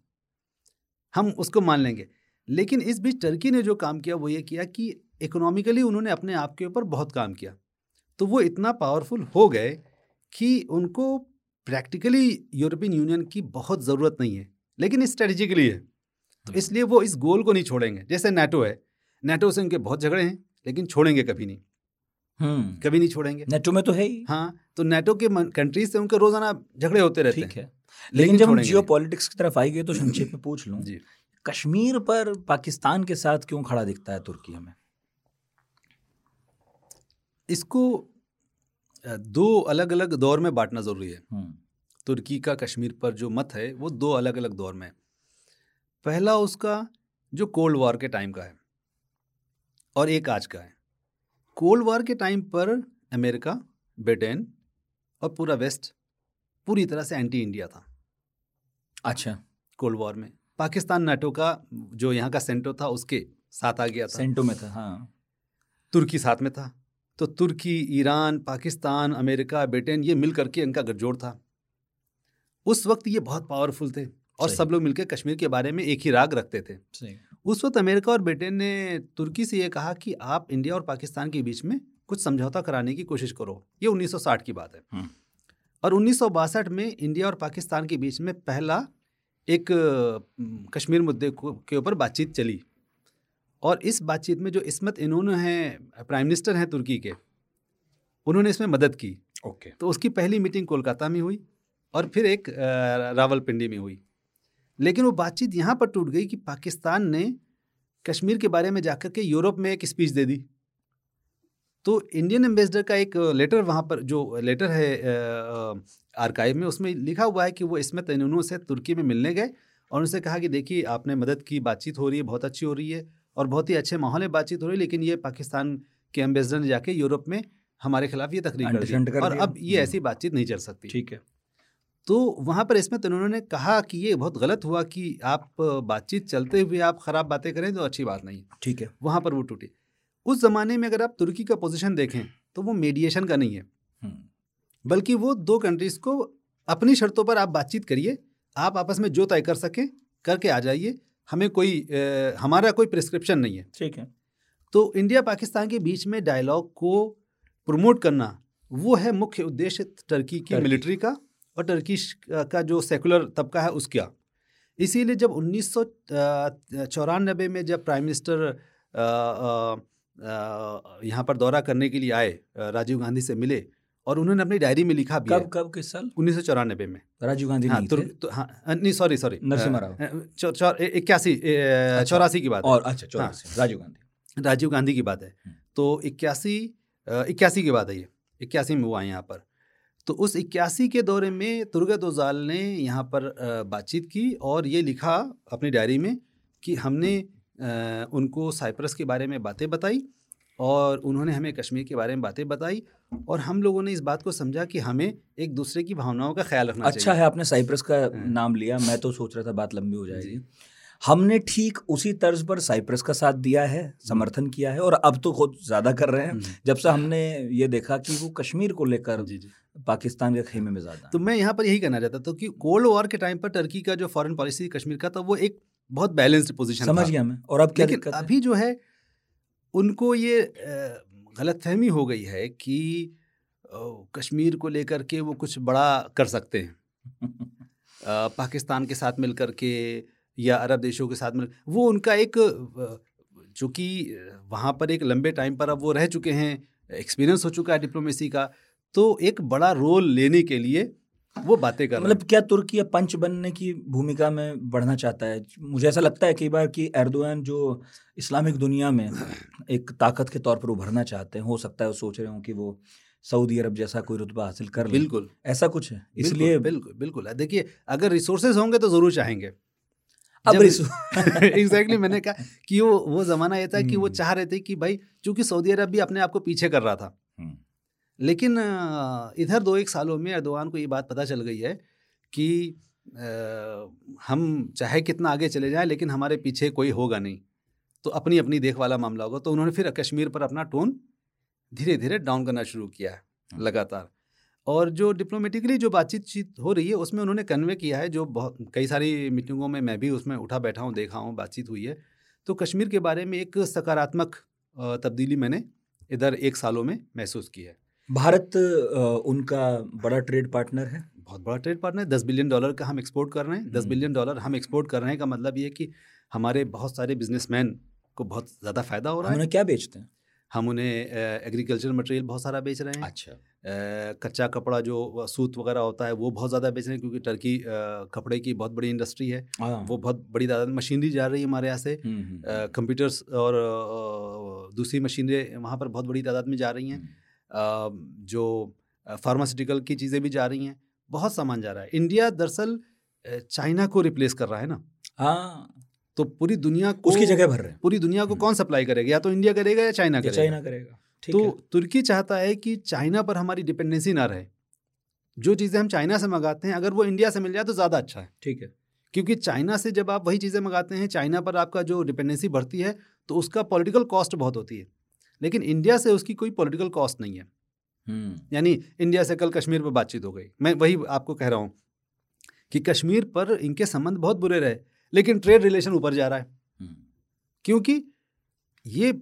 हम उसको मान लेंगे। लेकिन इस बीच टर्की ने जो काम किया, वो ये किया कि इकोनॉमिकली उन्होंने अपने आप के ऊपर बहुत काम किया। तो वो इतना पावरफुल हो गए कि उनको प्रैक्टिकली यूरोपियन यूनियन की बहुत ज़रूरत नहीं है लेकिन स्ट्रेटजिकली है। तो इसलिए वो इस गोल को नहीं छोड़ेंगे। जैसे नेटो है नेटो से उनके बहुत झगड़े हैं लेकिन छोड़ेंगे कभी नहीं। हम्म। कभी नहीं छोड़ेंगे। नेटो में तो है ही। हाँ तो नेटो के कंट्रीज़ से उनके रोज़ाना झगड़े होते रहते ठीक हैं। है। लेकिन लेकिन जब हम जियो पॉलिटिक्स की तरफ़ आई गई तो <clears throat> संक्षेप में पूछ लूँ। जी। कश्मीर पर पाकिस्तान के साथ क्यों खड़ा दिखता है तुर्की हमें? इसको दो अलग अलग दौर में बांटना ज़रूरी है। तुर्की का कश्मीर पर जो मत है वो दो अलग अलग दौर में है। पहला उसका जो कोल्ड वॉर के टाइम का है और एक आज का है। कोल्ड वॉर के टाइम पर अमेरिका ब्रिटेन और पूरा वेस्ट पूरी तरह से एंटी इंडिया था। अच्छा। कोल्ड वॉर में। पाकिस्तान नाटो का जो यहाँ का सेंटो था उसके साथ आ गया था। सेंटो में था हाँ। तुर्की साथ में था। तो तुर्की ईरान पाकिस्तान अमेरिका ब्रिटेन ये मिल करके इनका गठजोड़ था। उस वक्त ये बहुत पावरफुल थे और सब लोग मिलकर कश्मीर के बारे में एक ही राग रखते थे। उस वक्त अमेरिका और ब्रिटेन ने तुर्की से ये कहा कि आप इंडिया और पाकिस्तान के बीच में कुछ समझौता कराने की कोशिश करो। ये 1960 की बात है। हम्म। और उन्नीस सौ बासठ में इंडिया और पाकिस्तान के बीच में पहला एक कश्मीर मुद्दे को- के ऊपर बातचीत चली। और इस बातचीत में जो इसमत इन्होंने हैं प्राइम मिनिस्टर हैं तुर्की के उन्होंने इसमें मदद की। ओके। okay. तो उसकी पहली मीटिंग कोलकाता में हुई और फिर एक रावलपिंडी में हुई। लेकिन वो बातचीत यहाँ पर टूट गई कि पाकिस्तान ने कश्मीर के बारे में जाकर के यूरोप में एक स्पीच दे दी। तो इंडियन एम्बेसडर का एक लेटर वहाँ पर जो लेटर है आर्काइव में उसमें लिखा हुआ है कि वो इसमें तैनूनों से तुर्की में मिलने गए और उनसे कहा कि देखिए आपने मदद की बातचीत हो रही है बहुत अच्छी हो रही है। और बहुत ही अच्छे माहौल में बातचीत हो रही है लेकिन ये पाकिस्तान के एम्बेसडर ने जाके यूरोप में हमारे खिलाफ ये तकरीर कर दी। कर और अब ये हम्म। ऐसी बातचीत नहीं चल सकती। ठीक है। तो वहाँ पर इसमें तो उन्होंने कहा कि ये बहुत गलत हुआ कि आप बातचीत चलते हुए आप ख़राब बातें करें तो अच्छी बात नहीं है। ठीक है। वहाँ पर वो टूटी। उस ज़माने में अगर आप तुर्की का पोजीशन देखें तो वो मीडिएशन का नहीं है। हम्म, बल्कि वो दो कंट्रीज़ को अपनी शर्तों पर आप बातचीत करिए आप आपस में जो तय कर सकें करके आ जाइए हमें कोई अ, हमारा कोई प्रिस्क्रिप्शन नहीं है। ठीक है। तो इंडिया पाकिस्तान के बीच में डायलॉग को प्रमोट करना वो है मुख्य उद्देश्य टर्की की मिलिट्री का और टर्की का जो सेकुलर तबका है उसका। इसीलिए जब उन्नीस सौ चौरानबे में जब प्राइम मिनिस्टर यहाँ पर दौरा करने के लिए आए राजीव गांधी से मिले और उन्होंने अपनी डायरी में लिखा भी कब कब किस साल? उन्नीस सौ चौरानबे में। राजीव गांधी हाँ नहीं तो, हाँ नहीं सॉरी सॉरी नरसिम्हा राव। इक्यासी चौरासी की बात और अच्छा चौरासी राजीव गांधी। राजीव गांधी की बात है। हम्म। तो इक्यासी इक्यासी की बात है ये। इक्यासी में वो आए यहाँ पर। तो उस इक्यासी के दौरे में तुर्गत ओजाल ने यहाँ पर बातचीत की और ये लिखा अपनी डायरी में कि हमने उनको साइप्रस के बारे में बातें बताई और उन्होंने हमें कश्मीर के बारे में बातें बताई और हम लोगों ने इस बात को समझा कि हमें एक दूसरे की भावनाओं का ख्याल रखना अच्छा है आपने साइप्रस का हाँ। नाम लिया मैं तो सोच रहा था बात लंबी हो जाएगी। हमने ठीक उसी तर्ज पर साइप्रस का साथ दिया है समर्थन किया है और अब तो खुद ज़्यादा कर रहे हैं। हम्म। जब से हमने ये देखा कि वो कश्मीर को लेकर पाकिस्तान के खेमे में ज़्यादा तो मैं यहाँ पर यही कहना चाहता था कि कोल्ड वॉर के टाइम पर टर्की का जो फॉरेन पॉलिसी कश्मीर का था वो एक बहुत बैलेंस्ड पोजीशन समझ गया मैं और अब क्या अभी जो है उनको ये गलतफहमी हो गई है कि कश्मीर को लेकर के वो कुछ बड़ा कर सकते हैं। <laughs> पाकिस्तान के साथ मिल कर के या अरब देशों के साथ मिल वो उनका एक चूँकि वहाँ पर एक लंबे टाइम पर अब वो रह चुके हैं एक्सपीरियंस हो चुका है डिप्लोमेसी का तो एक बड़ा रोल लेने के लिए वो बातें कर मतलब क्या तुर्की अब पंच बनने की भूमिका में बढ़ना चाहता है? मुझे ऐसा लगता है कई बार कि एर्दोगन जो इस्लामिक दुनिया में एक ताकत के तौर पर उभरना चाहते हैं हो सकता है वो सोच रहे हो कि वो सऊदी अरब जैसा कोई रुतबा हासिल कर बिल्कुल। ऐसा कुछ है? इसलिए बिल्कुल बिल्कुल। देखिए अगर रिसोर्सेज होंगे तो ज़रूर चाहेंगे। अब एग्जैक्टली <laughs> मैंने कहा कि वो वो जमाना ये था कि वो हम्म। चाह रहे थे कि भाई चूँकि सऊदी अरब भी अपने आप को पीछे कर रहा था हम्म, लेकिन इधर दो एक सालों में अर्दवान को ये बात पता चल गई है कि हम चाहे कितना आगे चले जाएँ लेकिन हमारे पीछे कोई होगा नहीं। तो अपनी अपनी देख वाला मामला होगा। तो उन्होंने फिर कश्मीर पर अपना टोन धीरे धीरे डाउन करना शुरू किया है हाँ। लगातार। और जो डिप्लोमेटिकली जो बातचीत चीत हो रही है उसमें उन्होंने कन्वे किया है जो बहुत कई सारी मीटिंगों में मैं भी उसमें उठा बैठा हूँ देखा हूँ बातचीत हुई है। तो कश्मीर के बारे में एक सकारात्मक तब्दीली मैंने इधर एक सालों में महसूस की है। भारत उनका बड़ा ट्रेड पार्टनर है? बहुत बड़ा ट्रेड पार्टनर दस बिलियन डॉलर का हम एक्सपोर्ट कर रहे हैं। दस हम्म। बिलियन डॉलर हम एक्सपोर्ट कर रहे हैं का मतलब ये कि हमारे बहुत सारे बिजनेसमैन को बहुत ज़्यादा फ़ायदा हो रहा है। उन्हें क्या बेचते हैं? हम उन्हें एग्रीकल्चर मटेरियल बहुत सारा बेच रहे हैं। अच्छा। कच्चा कपड़ा जो सूत वगैरह होता है वो बहुत ज़्यादा बेच रहे हैं क्योंकि टर्की कपड़े की बहुत बड़ी इंडस्ट्री है। हाँ, वो बहुत बड़ी तादाद में मशीनरी जा रही है हमारे यहाँ से। हम्म, हम्म, कंप्यूटर्स और दूसरी मशीनें वहाँ पर बहुत बड़ी तादाद में जा रही हैं। हम्म, जो फार्मास्यूटिकल की चीज़ें भी जा रही हैं बहुत सामान जा रहा है। इंडिया दरअसल चाइना को रिप्लेस कर रहा है ना? हाँ। तो पूरी दुनिया को उसकी जगह भर रहे हैं। पूरी दुनिया को हम्म। कौन सप्लाई करेगा? या तो इंडिया करेगा या चाइना करेगा। चाइना करेगा। तो तुर्की चाहता है कि चाइना पर हमारी डिपेंडेंसी ना रहे। जो चीज़ें हम चाइना से मंगाते हैं अगर वो इंडिया से मिल जाए तो ज़्यादा अच्छा है। ठीक है। क्योंकि चाइना से जब आप वही चीज़ें मंगाते हैं चाइना पर आपका जो डिपेंडेंसी बढ़ती है तो उसका पॉलिटिकल कॉस्ट बहुत होती है। लेकिन इंडिया से उसकी कोई पॉलिटिकल कॉस्ट नहीं है। हम्म। यानी इंडिया से कल कश्मीर पर बातचीत हो गई। मैं वही आपको कह रहा हूँ कि कश्मीर पर इनके संबंध बहुत बुरे रहे लेकिन ट्रेड रिलेशन ऊपर जा रहा है। हम्म, क्योंकि ये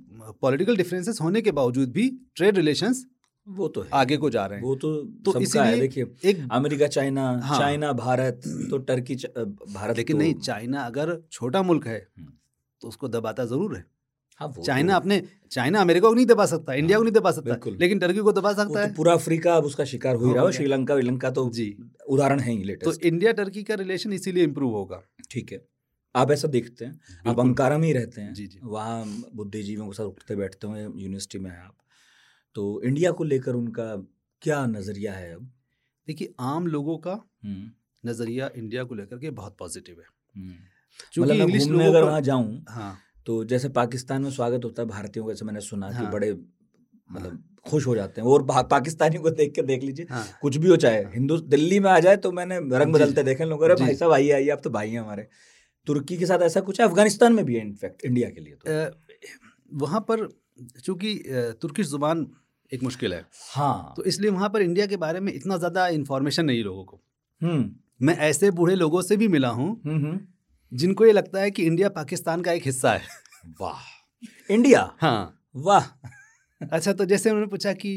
पॉलिटिकल डिफरेंसेस होने के बावजूद भी ट्रेड रिलेशंस वो तो है। आगे को जा रहे हैं। वो तो तो इसीलिए देखिए एक अमेरिका चाइना हाँ। चाइना भारत तो टर्की भारत लेकिन तो, नहीं चाइना अगर छोटा मुल्क है हम्म। तो उसको दबाता ज़रूर है। चाइना तो, अपने चाइना अमेरिका को नहीं दबा सकता इंडिया को नहीं दबा सकता लेकिन टर्की को दबा सकता तो है। पूरा अफ्रीका अब उसका शिकार हो ही रहा है श्रीलंका श्रीलंका तो जी। उदाहरण है ही तो इंडिया टर्की का रिलेशन इसीलिए इम्प्रूव होगा। ठीक है। आप ऐसा देखते हैं आप अंकारा में ही रहते हैं जी, जी। वहाँ बुद्धिजीवियों के साथ उठते बैठते हुए यूनिवर्सिटी में हैं आप तो इंडिया को लेकर उनका क्या नज़रिया है अब? देखिए आम लोगों का हम्म, नज़रिया इंडिया को लेकर के बहुत पॉजिटिव है। हम्म। मतलब इंग्लिश लोगों अगर वहाँ जाऊँ हाँ। तो जैसे पाकिस्तान में स्वागत होता है भारतीयों का जैसे मैंने सुना हाँ, कि हाँ। बड़े मतलब खुश हो जाते हैं। और पाकिस्तानियों को देख के देख लीजिए हाँ। कुछ भी हो चाहे हिंदू दिल्ली में आ जाए तो मैंने रंग बदलते देखे लोग अरे भाई साहब आइए आइए आप तो भाई हैं हमारे। तुर्की के साथ ऐसा कुछ है? अफ़गानिस्तान में भी है इनफैक्ट इंडिया के लिए तो। वहाँ पर चूँकि तुर्किश ज़ुबान एक मुश्किल है। हाँ। तो इसलिए वहाँ पर इंडिया के बारे में इतना ज़्यादा इन्फॉर्मेशन नहीं लोगों को। हम्म। मैं ऐसे बूढ़े लोगों से भी मिला हूँ हम्म हम्म। जिनको ये लगता है कि इंडिया पाकिस्तान का एक हिस्सा है। वाह। इंडिया? हाँ। वाह। अच्छा तो जैसे उन्होंने पूछा कि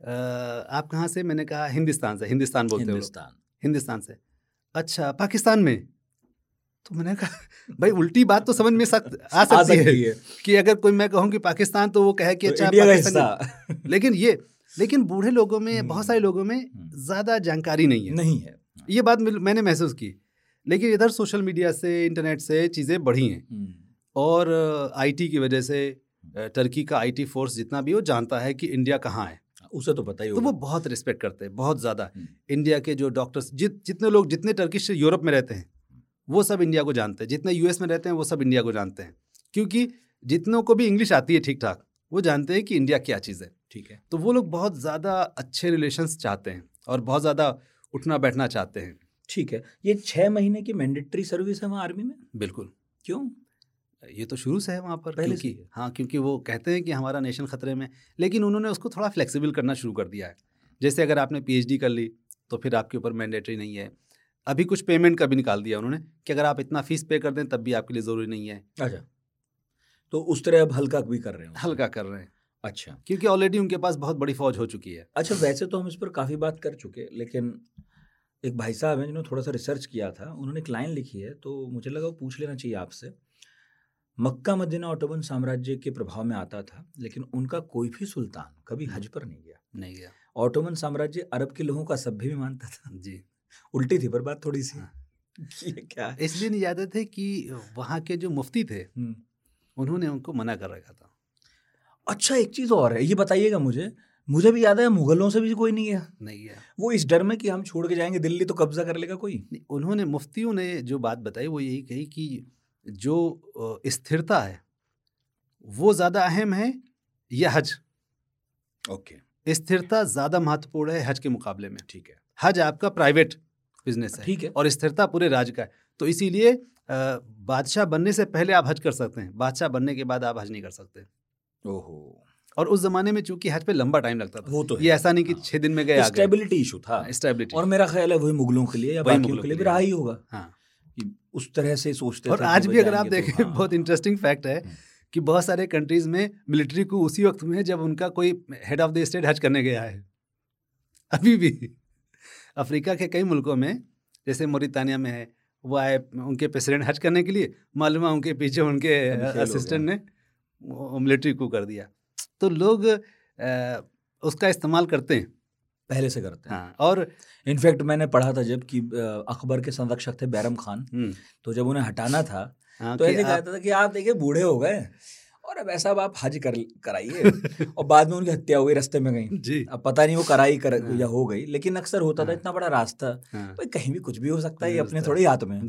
आप कहाँ से? मैंने कहा हिंदुस्तान से हिंदुस्तान बोलते हो। हिंदुस्तान। हिंदुस्तान से। अच्छा पाकिस्तान में? तो मैंने कहा भाई उल्टी बात तो समझ में सक, आ आ सकती है है। कि अगर कोई मैं कहूँ कि पाकिस्तान तो वो कहे कि तो अच्छा लेकिन ये लेकिन बूढ़े लोगों में हम्म। बहुत सारे लोगों में हम्म। ज़्यादा जानकारी नहीं है। नहीं है। ये बात मैंने महसूस की। लेकिन इधर सोशल मीडिया से इंटरनेट से चीज़ें बढ़ी हैं। और आईटी की वजह से टर्की का आईटी फोर्स जितना भी हो जानता है कि इंडिया कहाँ है। उसे तो पता ही तो वो बहुत रिस्पेक्ट करते हैं बहुत ज़्यादा। इंडिया के जो डॉक्टर्स जित जितने लोग जितने टर्किश यूरोप में रहते हैं वो सब इंडिया को जानते हैं। जितने यूएस में रहते हैं वो सब इंडिया को जानते हैं। क्योंकि जितनों को भी इंग्लिश आती है ठीक ठाक वो जानते हैं कि इंडिया क्या चीज़ है। ठीक है। तो वो लोग बहुत ज़्यादा अच्छे रिलेशंस चाहते हैं और बहुत ज़्यादा उठना बैठना चाहते हैं। ठीक है। ये छह महीने की मैंडेटरी सर्विस है वहाँ आर्मी में? बिल्कुल। क्यों? ये तो शुरू से है वहाँ पर पहले क्योंकि हाँ क्योंकि वो कहते हैं कि हमारा नेशन खतरे में लेकिन उन्होंने उसको थोड़ा फ्लेक्सिबल करना शुरू कर दिया है। जैसे अगर आपने पीएचडी कर ली तो फिर आपके ऊपर मैंडेटरी नहीं है। अभी कुछ पेमेंट का भी निकाल दिया उन्होंने कि अगर आप इतना फ़ीस पे कर दें तब भी आपके लिए ज़रूरी नहीं है। अच्छा। तो उस तरह अब हल्का भी कर रहे हैं हल्का कर रहे हैं। अच्छा। क्योंकि ऑलरेडी उनके पास बहुत बड़ी फौज हो चुकी है। अच्छा वैसे तो हम इस पर काफ़ी बात कर चुके लेकिन एक भाई साहब हैं जिन्होंने थोड़ा सा रिसर्च किया था उन्होंने एक लाइन लिखी है तो मुझे लगा वो पूछ लेना चाहिए आपसे। मक्का मदीना ऑटोमन साम्राज्य के प्रभाव में आता था लेकिन उनका कोई भी सुल्तान कभी हज पर नहीं गया। नहीं गया। ऑटोमन साम्राज्य अरब के लोगों का सभ्य भी मानता था। जी। <laughs> उल्टी थी पर बात थोड़ी सी हाँ। <laughs> ये क्या इसलिए नहीं जाते थे कि वहाँ के जो मुफ्ती थे हम्म। उन्होंने उनको मना कर रखा था। अच्छा एक चीज़ और है ये बताइएगा मुझे मुझे भी याद है मुगलों से भी कोई नहीं है नहीं है वो इस डर में कि हम छोड़ के जाएँगे दिल्ली तो कब्जा कर लेगा कोई। नहीं, उन्होंने मुफ्तियों ने जो बात बताई वो यही कही कि जो स्थिरता है वो ज़्यादा अहम है या हज? ओके। स्थिरता ज़्यादा महत्वपूर्ण है हज के मुकाबले में। ठीक है। हज आपका प्राइवेट बिज़नेस है ठीक है। और स्थिरता पूरे राज्य का है। तो इसीलिए बादशाह बनने से पहले आप हज कर सकते हैं बादशाह बनने के बाद आप हज नहीं कर सकते। ओहो। और उस जमाने में चूँकि हज पे लंबा टाइम लगता था वो तो ये ऐसा नहीं कि हाँ। छह दिन में गया स्टेबिलिटी इशू था। स्टेबिलिटी और मेरा ख्याल है वही मुगलों के लिए या बाकियों के लिए भी रहा ही होगा हाँ। कि उस तरह से सोचते और आज भी अगर आप तो देखें हाँ। बहुत इंटरेस्टिंग फैक्ट है हम्म। कि बहुत सारे कंट्रीज़ में मिलिट्री को उसी वक्त में जब उनका कोई हेड ऑफ़ द स्टेट हज करने गया है। अभी भी अफ्रीका के कई मुल्कों में जैसे मोरितानिया में है वो आए उनके प्रेसिडेंट हज करने के लिए मालूम है उनके पीछे उनके हो असिस्टेंट ने मिलिट्री को कर दिया। तो लोग अ, उसका इस्तेमाल करते हैं। पहले से करते हैं। हाँ और इनफैक्ट मैंने पढ़ा था जब कि अकबर के संरक्षक थे बैरम खान तो जब उन्हें हटाना था हाँ, तो ऐसे कहता था कि आप देखिए बूढ़े हो गए और अब ऐसा अब आप हज कर कराइए। <laughs> और बाद में उनकी हत्या हो गई रास्ते में गई जी। अब पता नहीं वो कराई कर हाँ। या हो गई लेकिन अक्सर होता हाँ। था। इतना बड़ा रास्ता हाँ, भाई कहीं भी कुछ भी हो सकता है ये अपने थोड़ी हाथ में।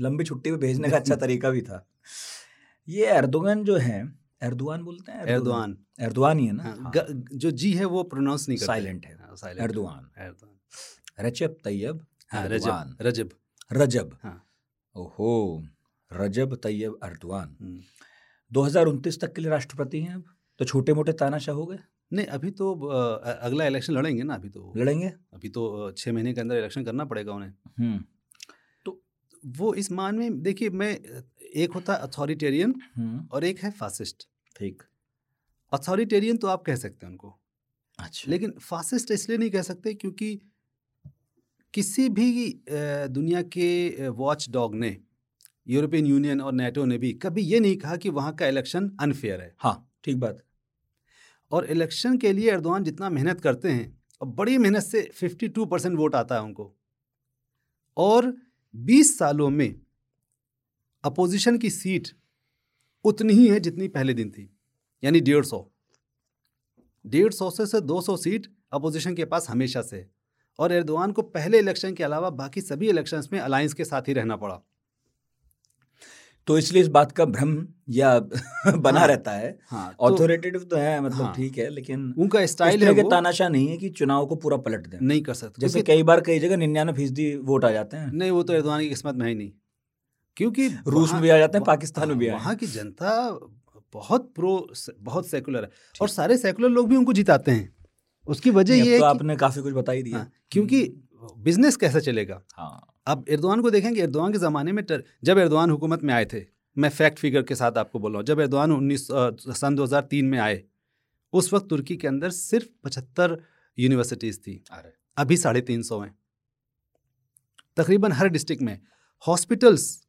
लंबी छुट्टी पे भेजने का अच्छा <laughs> तरीका भी था। ये अर्दोगन जो है एर्दोआन बोलते हैं? एर्दोआन। एर्दोआन। ही है ना? हाँ, हाँ, ग- जो जी है वो प्रोनाउंस नहीं करते। Silent है। हाँ, एर्दोआन। एर्दोआन। रजब तैयब हाँ रजब रजब। रजब। ओहो रजब तैयब अर्दवान हम्म। 2029 तक के लिए राष्ट्रपति हैं अब? तो छोटे मोटे तानाशाह हो गए? नहीं अभी तो अगला इलेक्शन लड़ेंगे ना अभी तो। लड़ेंगे? अभी तो छः महीने के अंदर इलेक्शन करना पड़ेगा उन्हें। हम्म। वो इस मान में देखिए मैं एक होता अथॉरिटेरियन हम्म। और एक है फासिस्ट ठीक। अथॉरिटेरियन तो आप कह सकते हैं उनको। अच्छा। लेकिन फासिस्ट इसलिए नहीं कह सकते क्योंकि किसी भी दुनिया के वॉच डॉग ने यूरोपियन यूनियन और नेटो ने भी कभी ये नहीं कहा कि वहाँ का इलेक्शन अनफेयर है। हाँ ठीक बात। और इलेक्शन के लिए एर्दोआन जितना मेहनत करते हैं और बड़ी मेहनत से 52 परसेंट वोट आता है उनको। और 20 सालों में अपोजिशन की सीट उतनी ही है जितनी पहले दिन थी यानी डेढ़ सौ। डेढ़ सौ से से दो सौ सीट अपोजिशन के पास हमेशा से। और एर्दोआन को पहले इलेक्शन के अलावा बाकी सभी इलेक्शंस में अलायंस के साथ ही रहना पड़ा। तो इसलिए इस बात का भ्रम या <laughs> बना हाँ, रहता है। ऑथोरिटेटिव हाँ ऑथोरिटेटिव तो है मतलब हाँ। ठीक है लेकिन उनका स्टाइल है वो। तानाशाह नहीं है कि चुनाव को पूरा पलट दें। नहीं कर सकते जैसे कई बार कई जगह निन्यानवे फ़ीसदी वोट आ जाते हैं। नहीं वो तो एर्दोआन की किस्मत में ही नहीं। क्योंकि रूस में भी आ जाते हैं पाकिस्तान में भी वहाँ की जनता बहुत प्रो बहुत सेकुलर है। और सारे सेकुलर लोग भी उनको जिताते हैं। उसकी वजह ये है तो आपने काफ़ी कुछ बता ही दिया। हाँ, क्योंकि बिज़नेस कैसे चलेगा? हाँ। अब एर्दोआन को देखेंगे एर्दोआन के ज़माने में टर, जब एर्दोआन हुकूमत में आए थे मैं फैक्ट फिगर के साथ आपको बोल रहा हूँ जब एर्दोआन उन्नीस सन 2003 में आए उस वक्त तुर्की के अंदर सिर्फ़ पचहत्तर यूनिवर्सिटीज़ थी। अभी साढ़े तीन सौ हैं। तकरीबन हर डिस्ट्रिक्ट में। हॉस्पिटल्स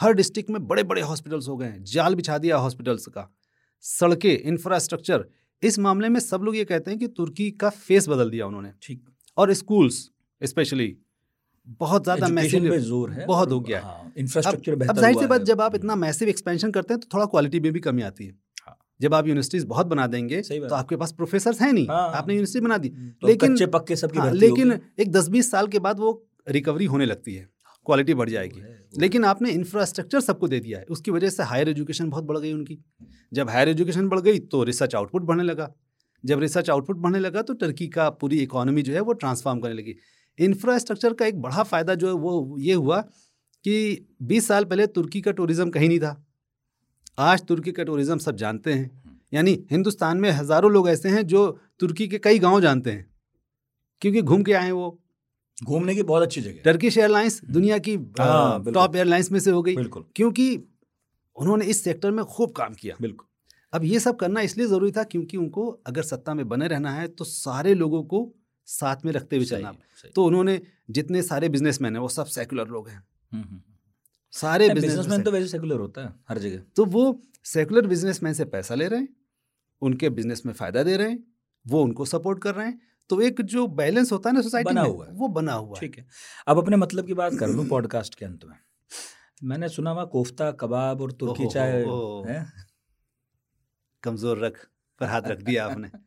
हर डिस्ट्रिक्ट में बड़े बड़े हॉस्पिटल्स हो गए हैं। जाल बिछा दिया हॉस्पिटल्स का। सड़कें इंफ्रास्ट्रक्चर इस मामले में सब लोग ये कहते हैं कि तुर्की का फेस बदल दिया उन्होंने। ठीक। और स्कूल्स स्पेशली बहुत ज़्यादा मैसिव पे ज़ोर है बहुत हो गया। है। हाँ, इंफ्रास्ट्रक्चर अब अब ज़ाहिर सी बात जब आप इतना मैसिव एक्सपेंशन करते हैं तो थोड़ा क्वालिटी में भी कमी आती है। हाँ। जब आप यूनिवर्सिटीज बहुत बना देंगे तो आपके पास प्रोफेसर हैं नहीं। हाँ। आपने यूनिवर्सिटी बना दी। तो लेकिन- कच्चे पक्के सबकी हाँ, लेकिन एक दस बीस साल के बाद वो रिकवरी होने लगती है। क्वालिटी बढ़ जाएगी। लेकिन आपने इंफ्रास्ट्रक्चर सबको दे दिया है। उसकी वजह से हायर एजुकेशन बहुत बढ़ गई उनकी। जब हायर एजुकेशन बढ़ गई तो रिसर्च आउटपुट बढ़ने लगा। जब रिसर्च आउटपुट बढ़ने लगा तो टर्की का पूरी इकोनॉमी जो है वो ट्रांसफॉर्म करने लगी। इंफ्रास्ट्रक्चर का एक बड़ा फ़ायदा जो है वो ये हुआ कि 20 साल पहले तुर्की का टूरिज़्म कहीं नहीं था। आज तुर्की का टूरिज़्म सब जानते हैं। यानी हिंदुस्तान में हज़ारों लोग ऐसे हैं जो तुर्की के कई गाँव जानते हैं। क्योंकि घूम के आए हैं वो। घूमने की बहुत अच्छी जगह टर्किश एयरलाइंस दुनिया की हाँ, टॉप एयरलाइंस में से हो गई। बिल्कुल। क्योंकि उन्होंने इस सेक्टर में खूब काम किया। बिल्कुल। अब ये सब करना इसलिए ज़रूरी था क्योंकि उनको अगर सत्ता में बने रहना है तो सारे लोगों को साथ में रखते हुए चलना। तो उन्होंने जितने सारे बिजनेसमैन हैं वो सब सेकुलर लोग हैं। हम्म, हम्म, हम्म। सारे बिजनेसमैन बिजनेसमैन तो वैसे सेकुलर होता है हर जगह। तो वो सेकुलर बिजनेसमैन से पैसा ले रहे हैं उनके बिज़नेस में फ़ायदा दे रहे हैं वो उनको सपोर्ट कर रहे हैं। तो एक जो बैलेंस होता है ना सोसाइटी बना में हुआ। वो बना हुआ ठीक है। अब अपने मतलब की बात कर लूँ पॉडकास्ट के अंत में। मैंने सुना हुआ कोफ्ता कबाब और तुर्की चाय कमज़ोर रख पर हाथ रख दिया आपने। <laughs>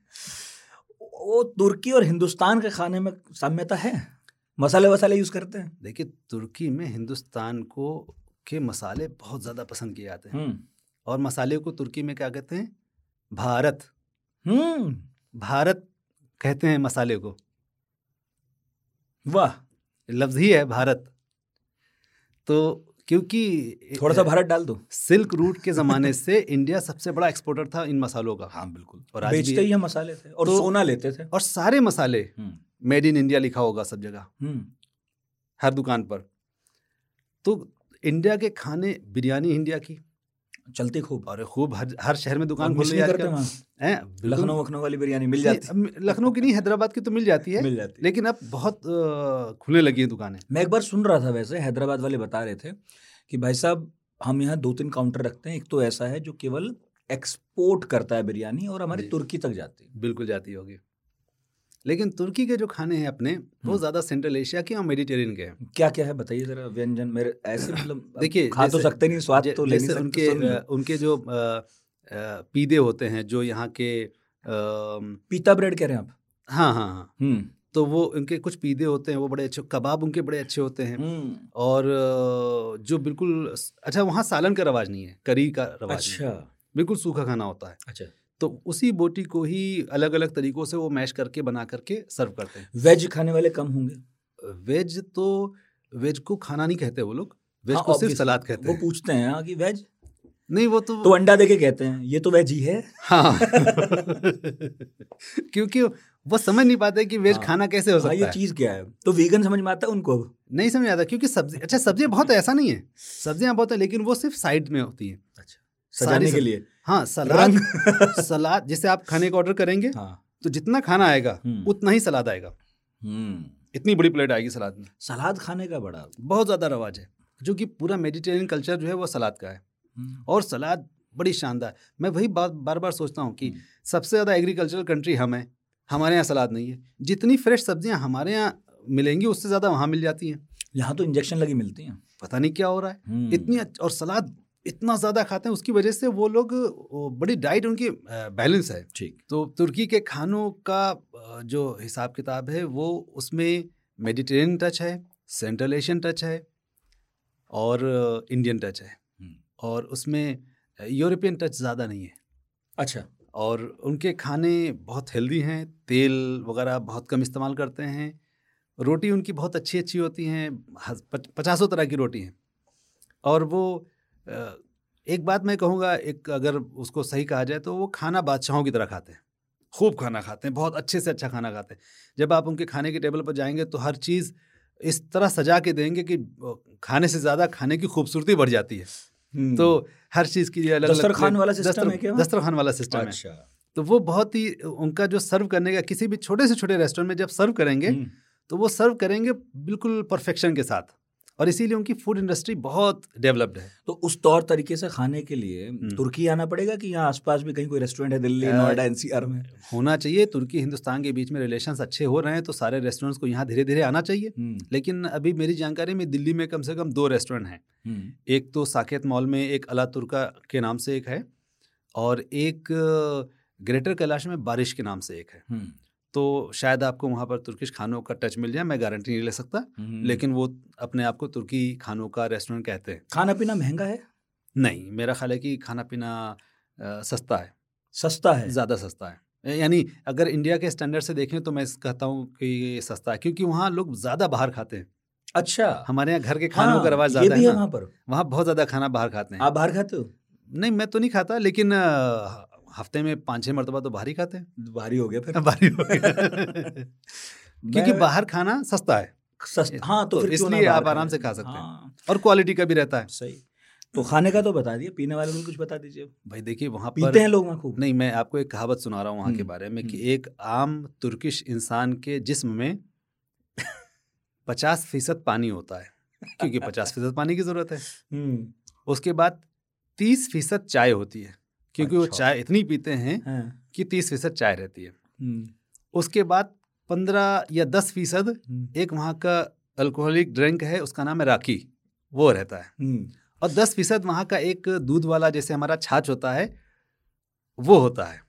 वो तुर्की और हिंदुस्तान के खाने में साम्यता है? मसाले वसाले यूज़ करते हैं? देखिए तुर्की में हिंदुस्तान को के मसाले बहुत ज़्यादा पसंद किए जाते हैं। हम्म। और मसाले को तुर्की में क्या कहते हैं? भारत। हम्म। भारत कहते हैं मसाले को। वाह लफ्ज़ ही है भारत। तो क्योंकि थोड़ा सा भारत डाल दो। सिल्क रूट के ज़माने <laughs> से इंडिया सबसे बड़ा एक्सपोर्टर था इन मसालों का। हाँ बिल्कुल। और आज बेचते ही मसाले थे और तो- सोना लेते थे। और सारे मसाले हम्म। मेड इन इंडिया लिखा होगा सब जगह। हम्म। हर दुकान पर। तो इंडिया के खाने बिरयानी इंडिया की चलती खूब। और खूब हर हर शहर में दुकान खोल है करते हैं, लखनऊ वखनऊ वाली बिरयानी मिल जाती। अब लखनऊ की नहीं हैदराबाद की तो मिल जाती है। मिल जाती है। लेकिन अब बहुत खुलने लगी है दुकानें। मैं एक बार सुन रहा था वैसे हैदराबाद वाले बता रहे थे कि भाई साहब हम यहाँ दो तीन काउंटर रखते हैं। एक तो ऐसा है जो केवल एक्सपोर्ट करता है बिरयानी और हमारी तुर्की तक जाती है। बिल्कुल जाती होगी। लेकिन तुर्की के जो खाने हैं अपने वो हम्म। ज़्यादा सेंट्रल एशिया के और मेडिटेरियन के हैं। क्या क्या है बताइए जरा व्यंजन? मेरे ऐसे मतलब देखिए, खा तो सकते नहीं स्वाद तो ले नहीं सकते उनके उनके जो पीदे होते हैं जो यहाँ के पीता ब्रेड कह रहे हैं आप? हाँ हाँ हाँ। हम्म। तो वो उनके कुछ पीदे होते हैं वो बड़े अच्छे कबाब उनके बड़े अच्छे होते हैं। हम्म। और जो बिल्कुल अच्छा वहाँ सालन का रवाज नहीं है करी का रवाज अच्छा। बिल्कुल सूखा खाना होता है। अच्छा। तो उसी बोटी को ही अलग अलग तरीकों से वो मैश करके बना करके सर्व करते हैं। वेज खाने वाले कम होंगे। वेज तो वेज को खाना नहीं कहते वो लोग। वेज हाँ, को सिर्फ़ सलाद कहते हैं। वो पूछते हैं हाँ कि वेज? नहीं वो तो तो अंडा देके कहते हैं ये तो वेज ही है। हाँ। <laughs> क्योंकि वो समझ नहीं पाते कि वेज हाँ। खाना कैसे हो हाँ सकता ये है। चीज़ क्या है? तो वीगन समझ में आता है उनको? नहीं समझ आता क्योंकि सब्ज़ी अच्छा सब्ज़ियाँ बहुत <laughs> ऐसा नहीं है। सब्ज़ियाँ बहुत है लेकिन वो सिर्फ़ साइड में होती हैं। अच्छा सजाने के लिए। हाँ सलाद <laughs> सलाद जैसे आप खाने का ऑर्डर करेंगे हाँ। तो जितना खाना आएगा हम्म। उतना ही सलाद आएगा। हम्म। इतनी बड़ी प्लेट आएगी सलाद में। सलाद खाने का बड़ा बहुत ज़्यादा रवाज है जो कि पूरा मेडिटेरियन कल्चर जो है वो सलाद का है। हम्म, और सलाद बड़ी शानदार। मैं वही बात बार बार सोचता हूँ कि। सबसे ज़्यादा एग्रीकल्चरल कंट्री हम हैं हमारे यहाँ सलाद नहीं है। जितनी फ्रेश सब्ज़ियाँ हमारे यहाँ मिलेंगी उससे ज़्यादा वहाँ मिल जाती हैं। यहाँ तो इंजेक्शन लगी मिलती हैं। पता नहीं क्या हो रहा है। इतनी और सलाद इतना ज़्यादा खाते हैं उसकी वजह से वो लोग बड़ी डाइट उनकी बैलेंस है। ठीक। तो तुर्की के खानों का जो हिसाब किताब है वो उसमें मेडिटेरियन टच है सेंट्रल एशियन टच है और इंडियन टच है। हम्म। और उसमें यूरोपियन टच ज़्यादा नहीं है। अच्छा। और उनके खाने बहुत हेल्दी हैं तेल वगैरह बहुत कम इस्तेमाल करते हैं रोटी उनकी बहुत अच्छी अच्छी होती हैं पचासों तरह की रोटी हैं। और वो एक बात मैं कहूँगा एक अगर उसको सही कहा जाए तो वो खाना बादशाहों की तरह खाते हैं। खूब खाना खाते हैं बहुत अच्छे से अच्छा खाना खाते हैं। जब आप उनके खाने के टेबल पर जाएँगे तो हर चीज़ इस तरह सजा के देंगे कि खाने से ज़्यादा खाने की खूबसूरती बढ़ जाती है। तो हर चीज़ की अलग दस्तरखान वाला system है क्या? दस्तरखान वाला सिस्टम है। अच्छा। तो वो बहुत ही उनका जो सर्व करने का किसी भी छोटे से छोटे रेस्टोरेंट में जब सर्व करेंगे तो वो सर्व करेंगे बिल्कुल परफेक्शन के साथ। और इसीलिए उनकी फ़ूड इंडस्ट्री बहुत डेवलप्ड है। तो उस तौर तरीके से खाने के लिए हम्म। तुर्की आना पड़ेगा कि यहाँ आसपास भी कहीं कोई रेस्टोरेंट है दिल्ली नोएडा एनसीआर में? होना चाहिए। तुर्की हिंदुस्तान के बीच में रिलेशंस अच्छे हो रहे हैं तो सारे रेस्टोरेंट्स को यहाँ धीरे धीरे आना चाहिए। हम्म, लेकिन अभी मेरी जानकारी में दिल्ली में कम से कम दो रेस्टोरेंट हैं। हम्म, एक तो साकेत मॉल में एक अला तुर्का के नाम से एक है और एक ग्रेटर कैलाश में बारिश के नाम से एक है। तो शायद आपको वहाँ पर तुर्किश खानों का टच मिल जाए मैं गारंटी नहीं ले सकता। हम्म। लेकिन वो अपने आप को तुर्की खानों का रेस्टोरेंट कहते हैं। खाना पीना महँगा है? नहीं मेरा ख्याल है कि खाना पीना सस्ता है। सस्ता है? ज़्यादा सस्ता है। यानी अगर इंडिया के स्टैंडर्ड से देखें तो मैं कहता हूँ कि ये सस्ता है क्योंकि वहाँ लोग ज़्यादा बाहर खाते हैं। अच्छा। हमारे यहाँ घर के खानों हाँ, का रवाज ज़्यादा है है वहाँ पर। वहाँ बहुत ज़्यादा खाना बाहर खाते हैं। आप बाहर खाते हो? नहीं मैं तो नहीं खाता लेकिन हफ़्ते में पाँच छः मरतबा तो बाहर ही खाते हैं। भारी हो गया फिर। <laughs> बाहर ही गया। <laughs> क्योंकि बाहर खाना सस्ता है। सस्त, हाँ तो, तो इसलिए आप आराम से खा सकते हैं। हाँ, और क्वालिटी का भी रहता है। सही। तो खाने का तो बता दिया पीने वाले को कुछ बता दीजिए। भाई देखिए वहाँ पीते हैं लोग वहाँ खूब। नहीं मैं आपको एक कहावत सुना रहा हूँ वहाँ के हम्म, बारे में कि हम्म। एक आम तुर्किश इंसान के जिस्म में पचास फ़ीसद पानी होता है। क्योंकि पचास फ़ीसद पानी की ज़रूरत है। <laughs> हम्म, उसके बाद तीस फ़ीसद चाय होती है। क्योंकि वो अच्छा। चाय इतनी पीते हैं हाँ, कि तीस फ़ीसद चाय रहती है। हम्म, उसके बाद पंद्रह या दस फ़ीसद हम्म, एक वहाँ का अल्कोहलिक ड्रिंक है उसका नाम है राखी वो रहता है। हम्म, और दस फ़ीसद वहाँ का एक दूध वाला जैसे हमारा छाछ होता है वो होता है।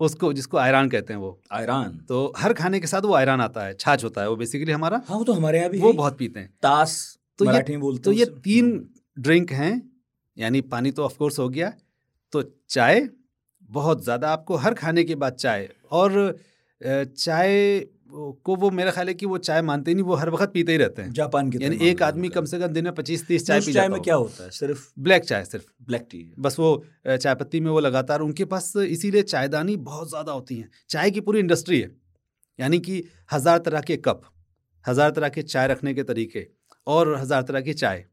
उसको जिसको आयरान कहते हैं वो। आयरान। तो हर खाने के साथ वो आयरान आता है छाछ होता है वो बेसिकली हमारा। हाँ वो तो हमारे यहाँ भी वो बहुत पीते हैं। ताश तो ये- बोलते तो ये तीन ड्रिंक हैं यानी पानी तो ऑफकोर्स हो गया। तो चाय बहुत ज़्यादा आपको हर खाने के बाद चाय और चाय को वो मेरा ख्याल है कि वो चाय मानते ही नहीं वो हर वक्त पीते ही रहते हैं। जापान के यानी एक आदमी कम से कम दिन में पच्चीस तीस चाय पी चाय में क्या होता है? सिर्फ़ ब्लैक चाय सिर्फ़। ब्लैक टी बस वो चाय पत्ती में वो लगातार उनके पास इसीलिए चायदानी बहुत ज़्यादा होती हैं। चाय की पूरी इंडस्ट्री है यानी कि हज़ार तरह के कप हज़ार तरह के चाय रखने के तरीके और हज़ार तरह की चाय।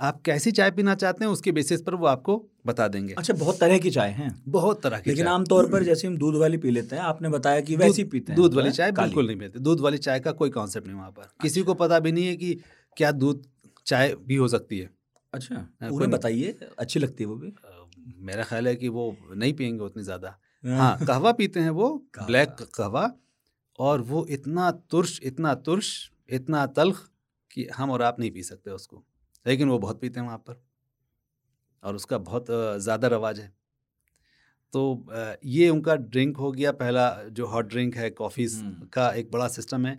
आप कैसी चाय पीना चाहते हैं उसके बेसिस पर वो आपको बता देंगे। अच्छा बहुत तरह की चाय है। बहुत तरह की लेकिन आमतौर पर जैसे हम दूध वाली पी लेते हैं आपने बताया कि वैसी पीते हैं दूध वाली चाय बिल्कुल नहीं पीते। दूध वाली चाय का कोई कॉन्सेप्ट नहीं वहाँ पर। किसी को पता भी नहीं है कि क्या दूध चाय भी हो सकती है। अच्छा उन्हें बताइए अच्छी लगती है वो भी। मेरा ख्याल है कि वो नहीं पियेंगे उतनी ज़्यादा। हाँ। हाँ कहवा पीते हैं वो <laughs> ब्लैक कहवा और वो इतना तुर्श इतना तुर्श इतना तल्ख कि हम और आप नहीं पी सकते उसको। लेकिन वो बहुत पीते हैं वहाँ पर और उसका बहुत ज़्यादा रवाज है। तो ये उनका ड्रिंक हो गया पहला जो हॉट ड्रिंक है हम्म। का एक बड़ा सिस्टम है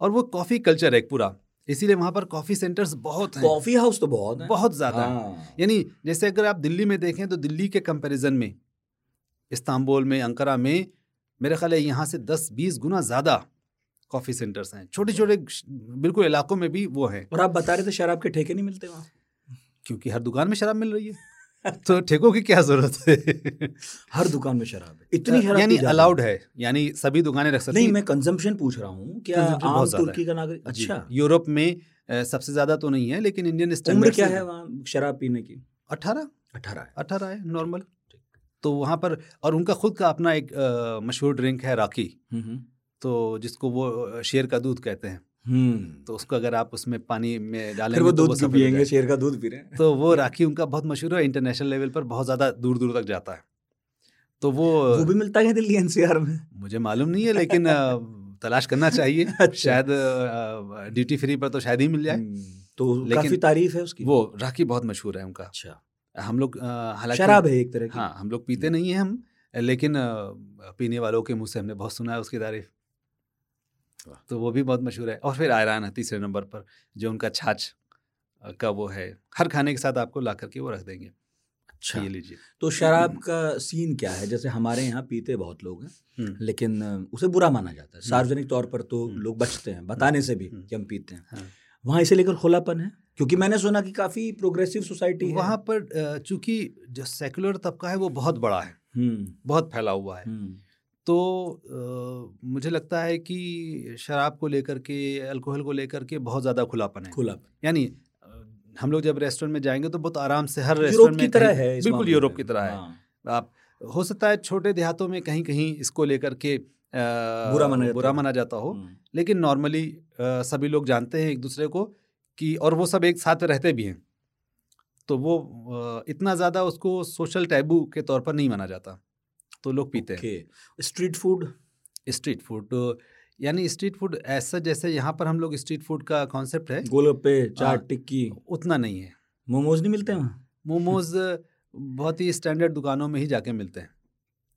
और वो कॉफ़ी कल्चर है एक पूरा। इसीलिए वहाँ पर कॉफ़ी सेंटर्स बहुत हैं। कॉफ़ी हाउस तो बहुत है। बहुत ज़्यादा। हाँ। यानी जैसे अगर आप दिल्ली में देखें तो दिल्ली के कंपैरिजन में इस्तांबुल में अंकारा में मेरे ख्याल है यहाँ से दस बीस गुना ज़्यादा कॉफ़ी सेंटर्स हैं। छोटे छोटे बिल्कुल इलाकों में भी वो हैं। और आप बता रहे थे शराब के ठेके नहीं मिलते वहाँ? क्योंकि हर दुकान में शराब मिल रही है। तो ठेकों की क्या ज़रूरत है? हर दुकान में शराब है। इतनी शराब यानी? अलाउड है। यानी सभी दुकानें रख सकती नहीं मैं कंजम्पशन पूछ रहा हूँ क्या आम तुर्की का नागरिक अच्छा। यूरोप में सबसे ज़्यादा तो नहीं है लेकिन इंडियन स्टैंडर्ड क्या है वहाँ शराब पीने की? अठारह। अठारह है। अठारह है नॉर्मल तो वहाँ पर और उनका खुद का अपना एक मशहूर ड्रिंक है राकी हम्म, हम्म। तो जिसको वो शेर का दूध कहते हैं। हम्म। तो उसको अगर आप उसमें पानी में डालेंगे फिर वो तो दूध सफ़ेद पिएँगे शेर का दूध पी रहे हैं। तो वो राखी उनका बहुत मशहूर है इंटरनेशनल लेवल पर बहुत ज़्यादा दूर दूर तक जाता है। तो वो वो भी मिलता है दिल्ली एनसीआर में? मुझे मालूम नहीं है लेकिन तलाश करना चाहिए। <laughs> अच्छा। शायद ड्यूटी फ्री पर तो शायद ही मिल जाए। हम्म, तो काफ़ी तारीफ़ है उसकी। वो राखी बहुत मशहूर है उनका। अच्छा। हम लोग हालाँकि शराब है एक तरह की। हाँ हम लोग पीते नहीं है हम लेकिन पीने वालों के मुँह से हमने बहुत सुना है उसकी तारीफ़। तो वो भी बहुत मशहूर है। और फिर आयरान है तीसरे नंबर पर जो उनका छाछ का वो है। हर खाने के साथ आपको ला करके वो रख देंगे। अच्छा। ये लीजिए। तो शराब का सीन क्या है? जैसे हमारे यहाँ पीते बहुत लोग हैं हम्म, लेकिन उसे बुरा माना जाता है। सार्वजनिक तौर पर तो हम्म। लोग बचते हैं बताने से भी हम्म। कि हम पीते हैं। हाँ। वहाँ इसे लेकर खुलापन है? क्योंकि मैंने सुना कि काफ़ी प्रोग्रेसिव सोसाइटी वहाँ पर चूँकि जो सेकुलर तबका है वो बहुत बड़ा है। हम्म, बहुत फैला हुआ है। हम्म, तो अ, मुझे लगता है कि शराब को लेकर के अल्कोहल को लेकर के बहुत ज़्यादा खुलापन है। खुलापन। यानी हम लोग जब रेस्टोरेंट में जाएँगे तो बहुत आराम से हर रेस्टोरेंट की में तरह है बिल्कुल यूरोप की तरह है। आप हो सकता है छोटे देहातों में कहीं कहीं इसको लेकर के बुरा माना जाता बुरा हो। माना जाता हो। हम्म, लेकिन नॉर्मली सभी लोग जानते हैं एक दूसरे को कि और वो सब एक साथ रहते भी हैं। तो वो इतना ज़्यादा उसको सोशल टैबू के तौर पर नहीं माना जाता। तो लोग पीते हैं। Street food? स्ट्रीट फ़ूड तो यानी स्ट्रीट फ़ूड ऐसा जैसे यहाँ पर हम लोग स्ट्रीट फ़ूड का कॉन्सेप्ट है। गोलगप्पे हाँ। चाट टिक्की। उतना नहीं है। मोमोज नहीं मिलते वहाँ? मोमोज <laughs> बहुत ही स्टैंडर्ड दुकानों में ही जाके मिलते हैं।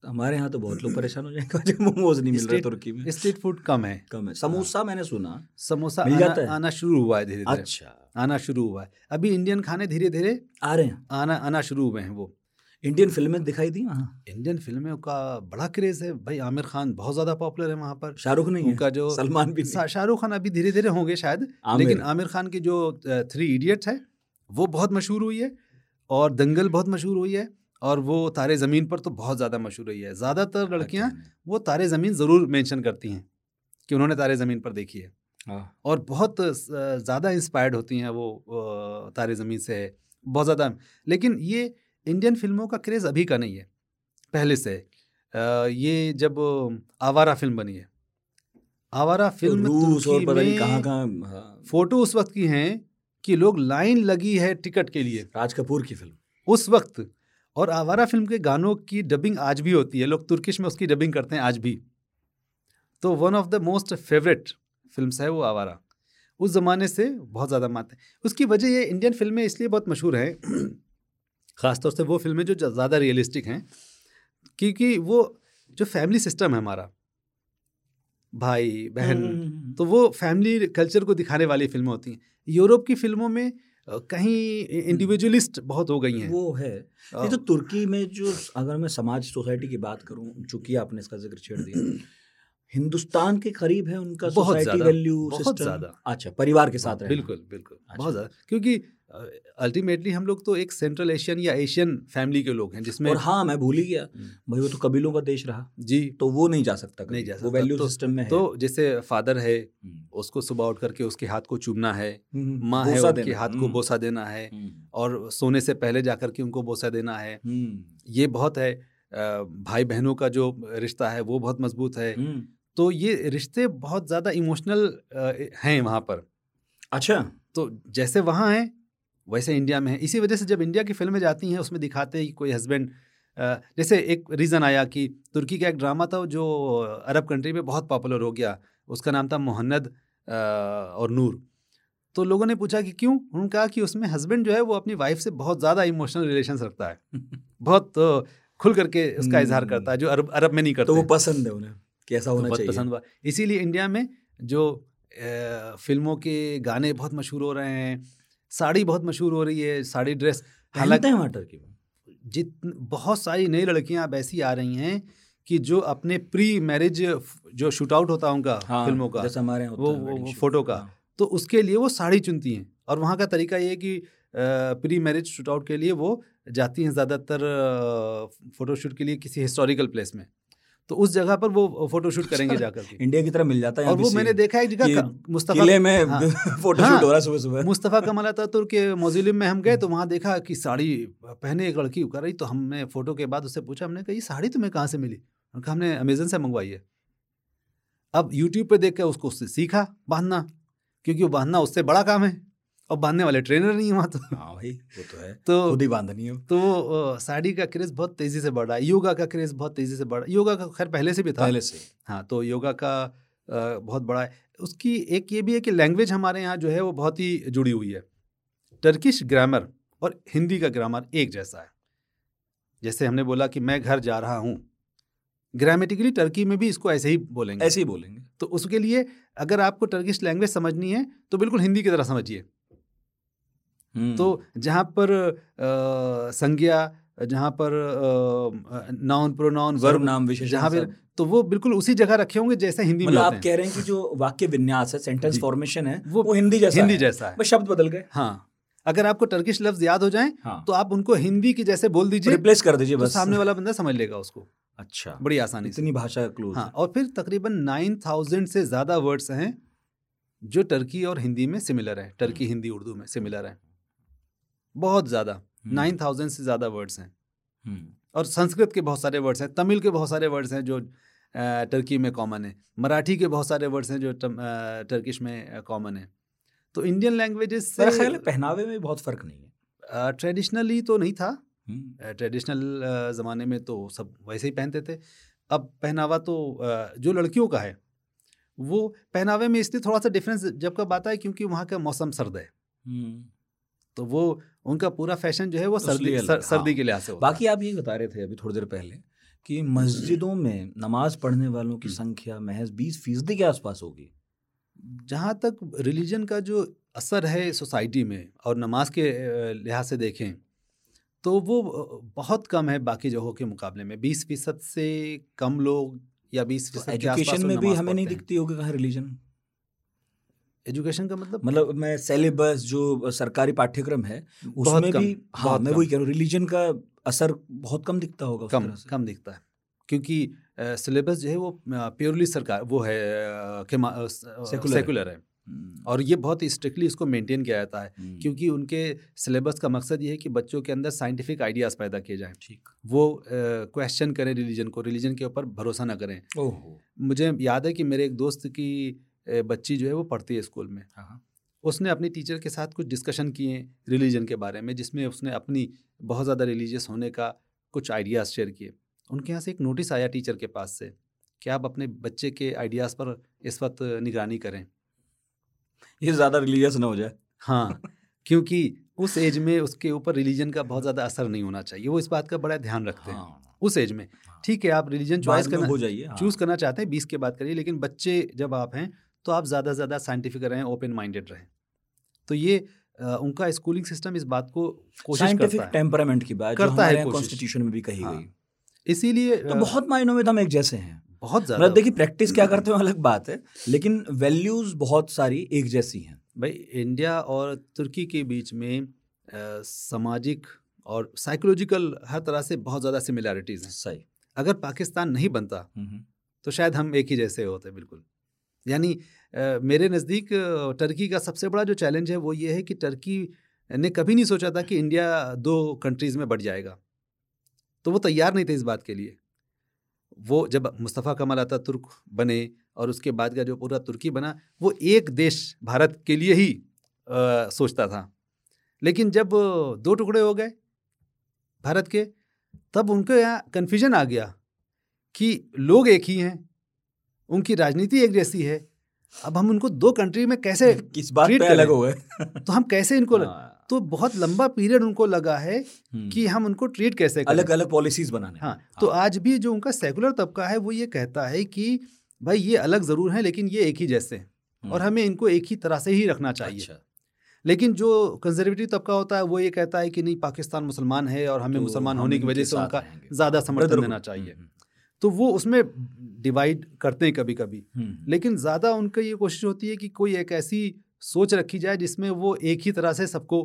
हमारे यहाँ तो बहुत लोग परेशान हो जाएँगे। मोमोज नहीं मिल रहे तुर्की में। स्ट्रीट फ़ूड कम है। कम है। समोसा मैंने सुना। समोसा मिल आना, जाता है? आना शुरू हुआ है धीरे धीरे अच्छा। आना शुरू हुआ है। अभी इंडियन खाने धीरे धीरे आ रहे हैं। आना आना शुरू हुए हैं वो। इंडियन फ़िल्में दिखाई दी? वहाँ इंडियन फ़िल्मों का बड़ा क्रेज है। भाई आमिर खान बहुत ज़्यादा पॉपुलर है वहाँ पर। शाहरुख नहीं है। उनका जो सलमान भी शाहरुख खान अभी धीरे धीरे होंगे शायद। लेकिन आमिर खान की जो थ्री इडियट्स है वो बहुत मशहूर हुई है और दंगल बहुत मशहूर हुई है और वो तारे ज़मीन पर तो बहुत ज़्यादा मशहूर हुई है। ज़्यादातर लड़कियाँ वो तारे ज़मीन ज़रूर मेंशन करती हैं कि उन्होंने तारे ज़मीन पर देखी है। हाँ। और बहुत ज़्यादा इंस्पायर्ड होती हैं वो तारे ज़मीन से बहुत ज़्यादा। लेकिन ये इंडियन फ़िल्मों का क्रेज़ अभी का नहीं है पहले से। अ, ये जब आवारा फ़िल्म बनी है आवारा फ़िल्म रूस और पता नहीं में कहाँ कहाँ हाँ, फ़ोटो उस वक्त की हैं कि लोग लाइन लगी है टिकट के लिए। राज कपूर की फ़िल्म। उस वक्त और आवारा फ़िल्म के गानों की डबिंग आज भी होती है लोग तुर्किश में उसकी डबिंग करते हैं आज भी। तो one of the most favourite film है वो आवारा। उस ज़माने से बहुत ज़्यादा मानते हैं उसकी वजह ये इंडियन फ़िल्में इसलिए बहुत मशहूर हैं ख़ासतौर से वो फ़िल्में जो ज़्यादा रियलिस्टिक हैं क्योंकि वो जो फैमिली सिस्टम है हमारा भाई बहन हम्म, तो वो फैमिली कल्चर को दिखाने वाली फ़िल्में होती हैं। यूरोप की फ़िल्मों में कहीं इंडिविजुअलिस्ट बहुत हो गई हैं। वो है। ये तो तुर्की में जो अगर मैं समाज सोसाइटी की बात करूँ चूँकि आपने इसका ज़िक्र छेड़ दिया हिंदुस्तान के करीब है उनका बहुत सोसाइटी वैल्यू बहुत ज़्यादा। अच्छा परिवार के साथ बिल्कुल बिल्कुल अच्छा। बहुत ज़्यादा। क्योंकि अल्टीमेटली हम लोग तो एक सेंट्रल एशियन या एशियन फैमिली के लोग हैं जिसमें और हाँ मैं भूल ही गया। हम्म। भाई वो तो कबीलों का देश रहा। जी। तो वो नहीं जा सकता नहीं जा वो सकता। वैल्यू तो- सिस्टम में है। तो जैसे फादर है हम्म, उसको सुबह उठ करके उसके हाथ को चूमना है। हम्म, माँ है देना, हाथ को बोसा देना है। और सोने से पहले जा करके उनको बोसा देना है। ये बहुत है। भाई बहनों का जो रिश्ता है वो बहुत मज़बूत है। तो ये रिश्ते बहुत ज़्यादा इमोशनल हैं वहाँ पर। अच्छा। तो जैसे वहाँ हैं वैसे इंडिया में है। इसी वजह से जब इंडिया की फ़िल्में जाती हैं उसमें दिखाते हैं कि कोई हस्बैंड जैसे एक रीज़न आया कि तुर्की का एक ड्रामा था जो अरब कंट्री में बहुत पॉपुलर हो गया। उसका नाम था मोहन्नद और नूर। तो लोगों ने पूछा कि क्यों? उन्होंने कहा कि उसमें हस्बैंड जो है वो अपनी वाइफ से बहुत ज़्यादा इमोशनल रिलेशन रखता है। <laughs> बहुत अ, खुल करके उसका इजहार करता है जो अरब अरब में नहीं करता। तो वो पसंद है उन्हें कि ऐसा तो होना बहुत चाहिए। पसंद हुआ। इसीलिए इंडिया में जो अ, फ़िल्मों के गाने बहुत मशहूर हो रहे हैं साड़ी बहुत मशहूर हो रही है साड़ी ड्रेस हालाँकि हैं वहाँ टर्की में जित बहुत सारी नई लड़कियाँ अब ऐसी आ रही हैं कि जो अपने प्री मैरिज जो शूट आउट होता है उनका हाँ, फ़िल्मों का जैसे हमारे वो, वो। फ़ोटो का हाँ। तो उसके लिए वो साड़ी चुनती हैं और वहाँ का तरीका ये है कि प्री मैरिज शूट आउट के लिए वो जाती हैं ज़्यादातर फ़ोटो शूट के लिए किसी हिस्टोरिकल प्लेस में तो उस जगह पर वो फ़ोटो शूट करेंगे जाकर इंडिया की तरह मिल जाता है और वो मैंने देखा है एक जगह मुस्तफ़ा किले में हाँ। <laughs> फ़ोटो हाँ। हो रहा है सुबह सुबह मुस्तफ़ा कमाल अतातुर्क के म्यूज़ियम में हम गए तो वहाँ देखा कि साड़ी पहने एक लड़की कर रही तो हमने फ़ोटो के बाद उससे पूछा हमने कहा ये साड़ी तुम्हें कहाँ से मिली? हमने अमेजन से मंगवाई है। अब यूट्यूब पर देख कर उसको उससे सीखा बांधना क्योंकि वो बांधना उससे बड़ा काम है। और बांधने वाले ट्रेनर नहीं है वहाँ तो। हाँ भाई वो तो है। तो खुद ही बांधनी है। तो साड़ी का क्रेज बहुत तेज़ी से बढ़ रहा है। योगा का क्रेज बहुत तेज़ी से बढ़ रहा है। योगा का खैर पहले से भी था। पहले से। हाँ तो योगा का बहुत बड़ा है। उसकी एक ये भी है कि लैंग्वेज हमारे यहाँ जो है वो बहुत ही जुड़ी हुई है। टर्किश ग्रामर और हिंदी का ग्रामर एक जैसा है। जैसे हमने बोला कि मैं घर जा रहा हूँ। ग्रामेटिकली टर्की में भी इसको ऐसे ही बोलेंगे। ऐसे ही बोलेंगे। तो उसके लिए अगर आपको टर्किश लैंग्वेज समझनी है तो बिल्कुल हिंदी की तरह समझिए। तो जहाँ पर संज्ञा जहाँ पर नाउन प्रोनाउन वर्ब सर्वनाम विशेषण जहाँ सब। तो वो बिल्कुल उसी जगह रखे होंगे जैसे हिंदी में मतलब आप कह रहे हैं कि जो वाक्य विन्यास है सेंटेंस फॉर्मेशन है वो वो हिंदी जैसा हिंदी है। जैसा है। बस शब्द बदल गए। हाँ। अगर आपको टर्किश लफ्ज याद हो जाए हाँ। तो आप उनको हिंदी की जैसे बोल दीजिए रिप्लेस कर दीजिए तो बस। सामने वाला बंदा समझ लेगा उसको। अच्छा। बड़ी आसानी इतनी भाषा क्लोज हाँ और फिर तकरीबन नाइन थाउज़ेंड से ज़्यादा वर्ड्स हैं जो टर्की और हिंदी में सिमिलर है। टर्की हिंदी उर्दू में सिमिलर है। बहुत ज़्यादा हम्म। नाइन थाउज़ेंड से ज़्यादा वर्ड्स हैं हम्म। और संस्कृत के बहुत सारे वर्ड्स हैं तमिल के बहुत सारे वर्ड्स हैं जो टर्की में कॉमन है मराठी के बहुत सारे वर्ड्स हैं जो टर्किश में कॉमन है तो इंडियन लैंग्वेजेस मेरा ख्याल पहनावे में बहुत फ़र्क नहीं है ट्रेडिशनली तो नहीं था हम्म। ट्रेडिशनल ज़माने में तो सब वैसे ही पहनते थे अब पहनावा तो जो लड़कियों का है वो पहनावे में इसलिए थोड़ा सा डिफरेंस जब का बात है क्योंकि वहाँ का मौसम सर्द है। तो वो उनका पूरा फ़ैशन जो है वो सर्दी सर, सर्दी हाँ। के लिहाज से बाकी आप ये बता रहे थे अभी थोड़ी देर पहले कि मस्जिदों में नमाज़ पढ़ने वालों की हम्म। संख्या महज बीस फ़ीसदी के आसपास होगी। जहाँ तक रिलीजन का जो असर है सोसाइटी में और नमाज़ के लिहाज से देखें तो वो बहुत कम है बाकी जगहों के मुकाबले में। बीस फ़ीसद से कम लोग या बीस तो फ़ीसद आसपास एजुकेशन में भी हमें नहीं दिखती होगी कहाँ रिलीजन? एजुकेशन का मतलब? मतलब मैं सिलेबस जो सरकारी पाठ्यक्रम है उसमें भी हाँ मैं वही कह रहा हूँ रिलीजन का असर बहुत कम दिखता होगा कम कम दिखता है क्योंकि सिलेबस जो है वो प्योरली सरकार वो है है। सेकुलर है। हम्म, और ये बहुत स्ट्रिक्टली इसको मेंटेन किया जाता है हम्म, क्योंकि उनके सिलेबस का मकसद ये है कि बच्चों के अंदर साइंटिफिक आइडियाज़ पैदा किए जाएँ। ठीक। वो क्वेश्चन करें रिलीजन को रिलीजन के ऊपर भरोसा ना करें। ओहो। मुझे याद है कि मेरे एक दोस्त की बच्ची जो है वो पढ़ती है स्कूल में। हाँ, हाँ। उसने अपनी टीचर के साथ कुछ डिस्कशन किए रिलीजन के बारे में जिसमें उसने अपनी बहुत ज़्यादा रिलीजियस होने का कुछ आइडियाज़ शेयर किए। उनके यहाँ से एक नोटिस आया टीचर के पास से कि आप अपने बच्चे के आइडियाज़ पर इस वक्त निगरानी करें। ये ज़्यादा रिलीजियस ना हो जाए। हाँ <laughs> क्योंकि उस एज में उसके ऊपर रिलीजन का बहुत ज़्यादा असर नहीं होना चाहिए। वो इस बात का बड़ा ध्यान रखते हैं। हाँ, उस एज में। हाँ। ठीक है आप रिलीजन बाद चॉइस करना हो जाइए हाँ। चूज़ करना चाहते हैं बीस के बात करिए लेकिन बच्चे जब आप हैं तो आप ज़्यादा से ज़्यादा साइंटिफिक रहें ओपन माइंडेड रहें। तो ये अ, उनका स्कूलिंग सिस्टम इस बात को कोशिश करता है। टेम्परामेंट की बात करता है। कॉन्स्टिट्यूशन में भी कही हाँ। गई। इसीलिए तो बहुत मायनों में तो हम एक जैसे हैं। बहुत ज़्यादा। मतलब देखिए प्रैक्टिस क्या <clears throat> करते हो अलग बात है लेकिन वैल्यूज़ बहुत सारी एक जैसी हैं। भाई इंडिया और तुर्की के बीच में अ, सामाजिक और साइकोलॉजिकल हर तरह से बहुत ज़्यादा सिमिलैरिटीज़ हैं। सही। अगर पाकिस्तान नहीं बनता हम्म, तो शायद हम एक ही जैसे होते बिल्कुल। यानी मेरे नज़दीक टर्की का सबसे बड़ा जो चैलेंज है वो ये है कि टर्की ने कभी नहीं सोचा था कि इंडिया दो कंट्रीज़ में बढ़ जाएगा। तो वो तैयार नहीं थे इस बात के लिए। वो जब मुस्तफ़ा कमाल अतातुर्क बने और उसके बाद का जो पूरा तुर्की बना वो एक देश भारत के लिए ही अ, सोचता था। लेकिन जब दो टुकड़े हो गए भारत के तब उनके यहाँ कन्फ्यूज़न आ गया कि लोग एक ही हैं। उनकी राजनीति एक जैसी है। अब हम उनको दो कंट्री में कैसे <laughs> किस बात पे अलग हो गए? <laughs> तो हम कैसे इनको हाँ, तो बहुत लंबा पीरियड उनको लगा है हम्म, कि हम उनको ट्रीट कैसे करें। अलग अलग पॉलिसीज़ बनाने। हाँ हाँ। तो आज भी जो उनका सेकुलर तबका है वो ये कहता है कि भाई ये अलग ज़रूर है लेकिन ये एक ही जैसे हैं। और हमें इनको एक ही तरह से ही रखना चाहिए। हम्म। अच्छा। लेकिन जो कंजर्वेटिव तबका होता है वो ये कहता है कि नहीं पाकिस्तान मुसलमान है और हमें तो मुसलमान होने की वजह से उनका ज़्यादा समर्थन देना चाहिए। हम्म, तो वो उसमें डिवाइड करते हैं कभी कभी हम्म, लेकिन ज़्यादा उनका ये कोशिश होती है कि कोई एक ऐसी सोच रखी जाए जिसमें वो एक ही तरह से सबको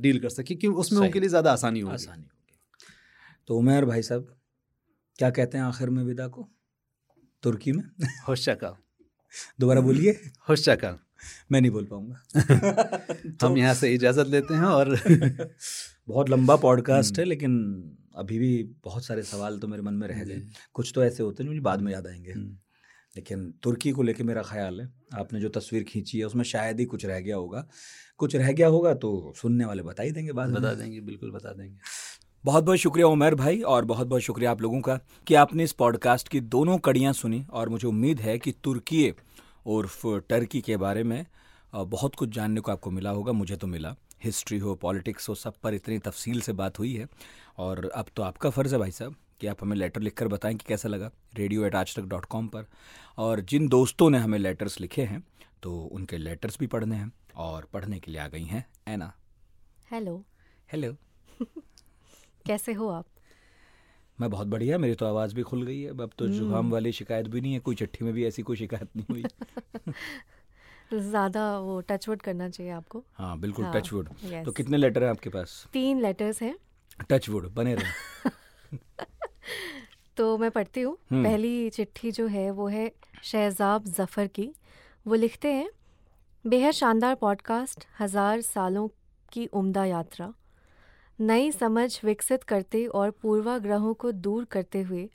डील कर सके क्योंकि उसमें उनके लिए ज़्यादा आसानी होगी। आसानी होगी। तो उमेर भाई साहब क्या कहते हैं आखिर में विदा को? तुर्की में? होशा का दोबारा बोलिए। होशा का मैं नहीं बोल पाऊँगा। तो, <laughs> हम यहाँ से इजाज़त लेते हैं और <laughs> बहुत लंबा पॉडकास्ट है लेकिन अभी भी बहुत सारे सवाल तो मेरे मन में रह गए। कुछ तो ऐसे होते हैं जो मुझे बाद में याद आएँगे। लेकिन तुर्की को लेके मेरा ख्याल है आपने जो तस्वीर खींची है उसमें शायद ही कुछ रह गया होगा। कुछ रह गया होगा तो सुनने वाले बता ही देंगे बाद में। बता देंगे बिल्कुल बता देंगे। बहुत बहुत शुक्रिया उमर भाई और बहुत बहुत शुक्रिया आप लोगों का कि आपने इस पॉडकास्ट की दोनों कड़ियाँ सुनी और मुझे उम्मीद है कि तुर्की उर्फ़ टर्की के बारे में बहुत कुछ जानने को आपको मिला होगा मुझे तो मिला। हिस्ट्री हो पॉलिटिक्स हो सब पर इतनी तफसील से बात हुई है। और अब तो आपका फ़र्ज़ है भाई साहब कि आप हमें लेटर लिखकर बताएँ कि कैसा लगा रेडियो एट आज तक डॉट कॉम पर। और जिन दोस्तों ने हमें लेटर्स लिखे हैं तो उनके लेटर्स भी पढ़ने हैं और पढ़ने के लिए आ गई हैं ऐना हेलो हेलो कैसे हो आप? मैं बहुत बढ़िया मेरी तो आवाज़ भी खुल गई है। अब तो हम्म। जुकाम वाली शिकायत भी नहीं है कोई चिट्ठी में भी ऐसी कोई शिकायत नहीं हुई। <laughs> ज़्यादा वो टचवुड करना चाहिए आपको। हाँ बिल्कुल हाँ, टच वुड yes. तो कितने लेटर हैं आपके पास? तीन लेटर्स हैं। टच वुड बने रहे। <laughs> तो मैं पढ़ती हूँ। हम्म। पहली चिट्ठी जो है वो है शहजाब जफ़र की। वो लिखते हैं बेहद शानदार पॉडकास्ट हज़ार सालों की उम्दा यात्रा। नई समझ विकसित करते और पूर्वाग्रहों को दूर करते हुए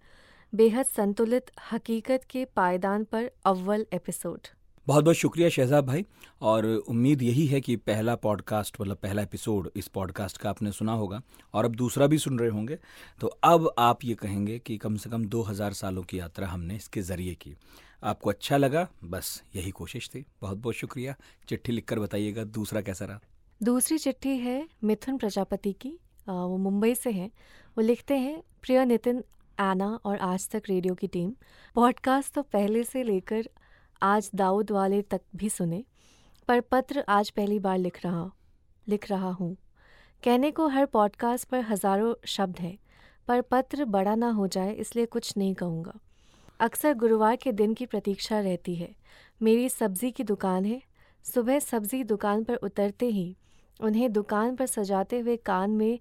बेहद संतुलित हकीकत के पायदान पर अव्वल एपिसोड बहुत बहुत शुक्रिया शहजाब भाई, और उम्मीद यही है कि पहला पॉडकास्ट मतलब पहला एपिसोड इस पॉडकास्ट का आपने सुना होगा, और अब दूसरा भी सुन रहे होंगे। तो अब आप ये कहेंगे कि कम से कम 2000 सालों की यात्रा हमने इसके ज़रिए की। आपको अच्छा लगा? बस यही कोशिश थी। बहुत बहुत शुक्रिया। चिट्ठी लिखकर बताइएगा, दूसरा कैसा रहा? दूसरी चिट्ठी है मिथुन प्रजापति की। वो मुंबई से हैं। वो लिखते हैं, प्रिय नितिन, आना और आज तक रेडियो की टीम। पॉडकास्ट तो पहले से लेकर आज दाऊद वाले तक भी सुने, पर पत्र आज पहली बार लिख रहा लिख रहा हूँ। कहने को हर पॉडकास्ट पर हज़ारों शब्द हैं, पर पत्र बड़ा ना हो जाए इसलिए कुछ नहीं कहूँगा। अक्सर गुरुवार के दिन की प्रतीक्षा रहती है। मेरी सब्ज़ी की दुकान है। सुबह सब्ज़ी दुकान पर उतरते ही, उन्हें दुकान पर सजाते हुए कान में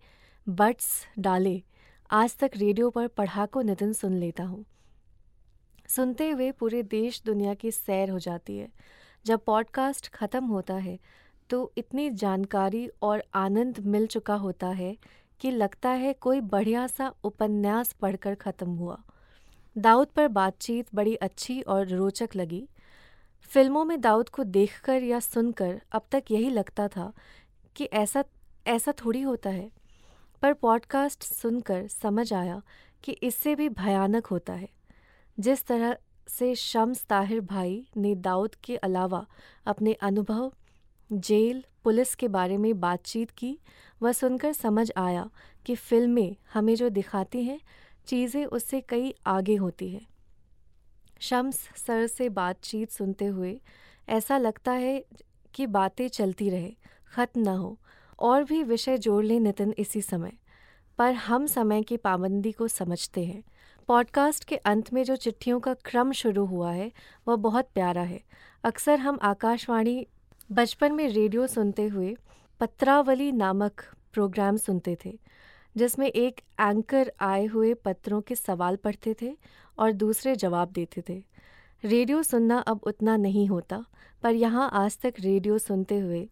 बट्स डाले, आज तक रेडियो पर पढ़ाको नितिन सुन लेता हूँ। सुनते हुए पूरे देश दुनिया की सैर हो जाती है। जब पॉडकास्ट ख़त्म होता है तो इतनी जानकारी और आनंद मिल चुका होता है कि लगता है कोई बढ़िया सा उपन्यास पढ़कर ख़त्म हुआ। दाऊद पर बातचीत बड़ी अच्छी और रोचक लगी। फ़िल्मों में दाऊद को देखकर या सुनकर अब तक यही लगता था कि ऐसा ऐसा थोड़ी होता है। पर पॉडकास्ट सुनकर समझ आया कि इससे भी भयानक होता है। जिस तरह से शम्स ताहिर भाई ने दाऊद के अलावा अपने अनुभव जेल, पुलिस के बारे में बातचीत की, वह सुनकर समझ आया कि फ़िल्में हमें जो दिखाती हैं, चीज़ें उससे कई आगे होती हैं। शम्स सर से बातचीत सुनते हुए, ऐसा लगता है कि बातें चलती रहे, ख़त्म न हो, और भी विषय जोड़ लें नितिन इसी समय, पर हम समय की पाबंदी को समझते हैं। पॉडकास्ट के अंत में जो चिट्ठियों का क्रम शुरू हुआ है, वह बहुत प्यारा है। अक्सर हम आकाशवाणी, बचपन में रेडियो सुनते हुए पत्रावली नामक प्रोग्राम सुनते थे, जिसमें एक एंकर आए हुए पत्रों के सवाल पढ़ते थे और दूसरे जवाब देते थे। रेडियो सुनना अब उतना नहीं होता, पर यहाँ आज तक रेडियो सुनते हुए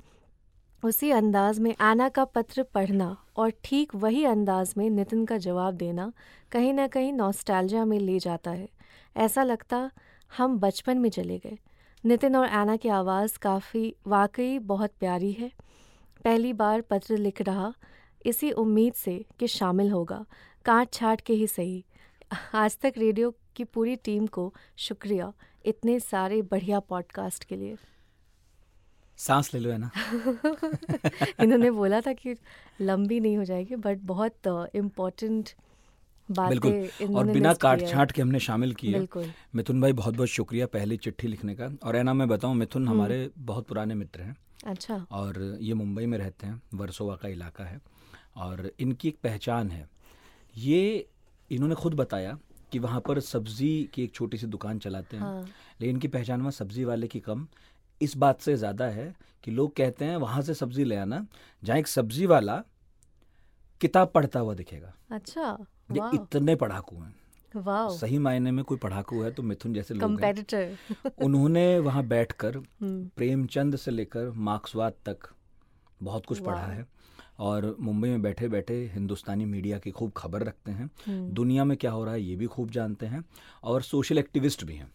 उसी अंदाज में आना का पत्र पढ़ना और ठीक वही अंदाज में नितिन का जवाब देना कहीं ना कहीं नॉस्टैल्जिया में ले जाता है। ऐसा लगता, हम बचपन में चले गए। नितिन और आना की आवाज़ काफ़ी, वाकई बहुत प्यारी है। पहली बार पत्र लिख रहा, इसी उम्मीद से कि शामिल होगा। काट छाट के ही सही। आज तक रेडियो की पूरी टीम को शुक्रिया इतने सारे बढ़िया पॉडकास्ट के लिए। सांस ले लो है ना? <laughs> इन्होंने बोला था कि लंबी नहीं हो जाएगी बट बहुत इम्पोर्टेंट बिल्कुल। और बिना काट छाट के हमने शामिल किए। मिथुन भाई बहुत बहुत शुक्रिया पहली चिट्ठी लिखने का। और है ना मैं बताऊँ मिथुन हम्म। हमारे बहुत पुराने मित्र हैं। अच्छा। और ये मुंबई में रहते हैं वर्सोवा का इलाका है। और इनकी एक पहचान है। ये इन्होंने खुद बताया कि वहाँ पर सब्ज़ी की एक छोटी सी दुकान चलाते हैं। हाँ। लेकिन इनकी पहचान वहाँ सब्ज़ी वाले की कम। इस बात से ज़्यादा है कि लोग कहते हैं वहाँ से सब्ज़ी ले आना जहाँ एक सब्ज़ी वाला किताब पढ़ता हुआ दिखेगा। अच्छा ये इतने पढ़ाकू हैं। सही मायने में कोई पढ़ाकू है तो मिथुन जैसे लोग हैं। <laughs> उन्होंने वहाँ बैठकर हम्म। प्रेमचंद से लेकर मार्क्सवाद तक बहुत कुछ पढ़ा है। और मुंबई में बैठे बैठे हिंदुस्तानी मीडिया की खूब खबर रखते हैं। हम्म। दुनिया में क्या हो रहा है ये भी खूब जानते हैं। और सोशल एक्टिविस्ट भी हैं।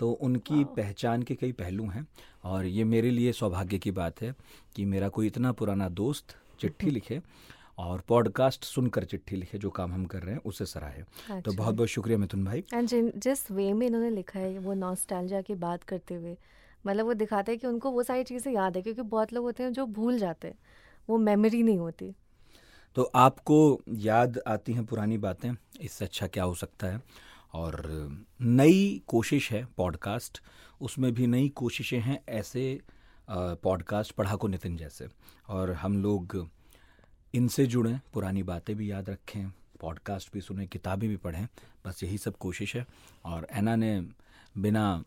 तो उनकी पहचान के कई पहलू हैं और ये मेरे लिए सौभाग्य की बात है कि मेरा कोई इतना पुराना दोस्त चिट्ठी लिखे और पॉडकास्ट सुनकर चिट्ठी लिखे जो काम हम कर रहे हैं उसे सराहे तो अच्छा। बहुत बहुत शुक्रिया मिथुन भाई। एंड जिस वे में इन्होंने लिखा है वो नॉस्टैल्जिया की बात करते हुए मतलब वो दिखाते हैं कि उनको वो सारी चीज़ें याद है क्योंकि बहुत लोग होते हैं जो भूल जाते हैं वो मेमोरी नहीं होती। तो आपको याद आती हैं पुरानी बातें इससे अच्छा क्या हो सकता है? और नई कोशिश है पॉडकास्ट। उसमें भी नई कोशिशें हैं ऐसे पॉडकास्ट पढ़ाको नितिन जैसे। और हम लोग इनसे जुड़ें, पुरानी बातें भी याद रखें, पॉडकास्ट भी सुने, किताबें भी पढ़ें, बस यही सब कोशिश है। और ऐना ने बिना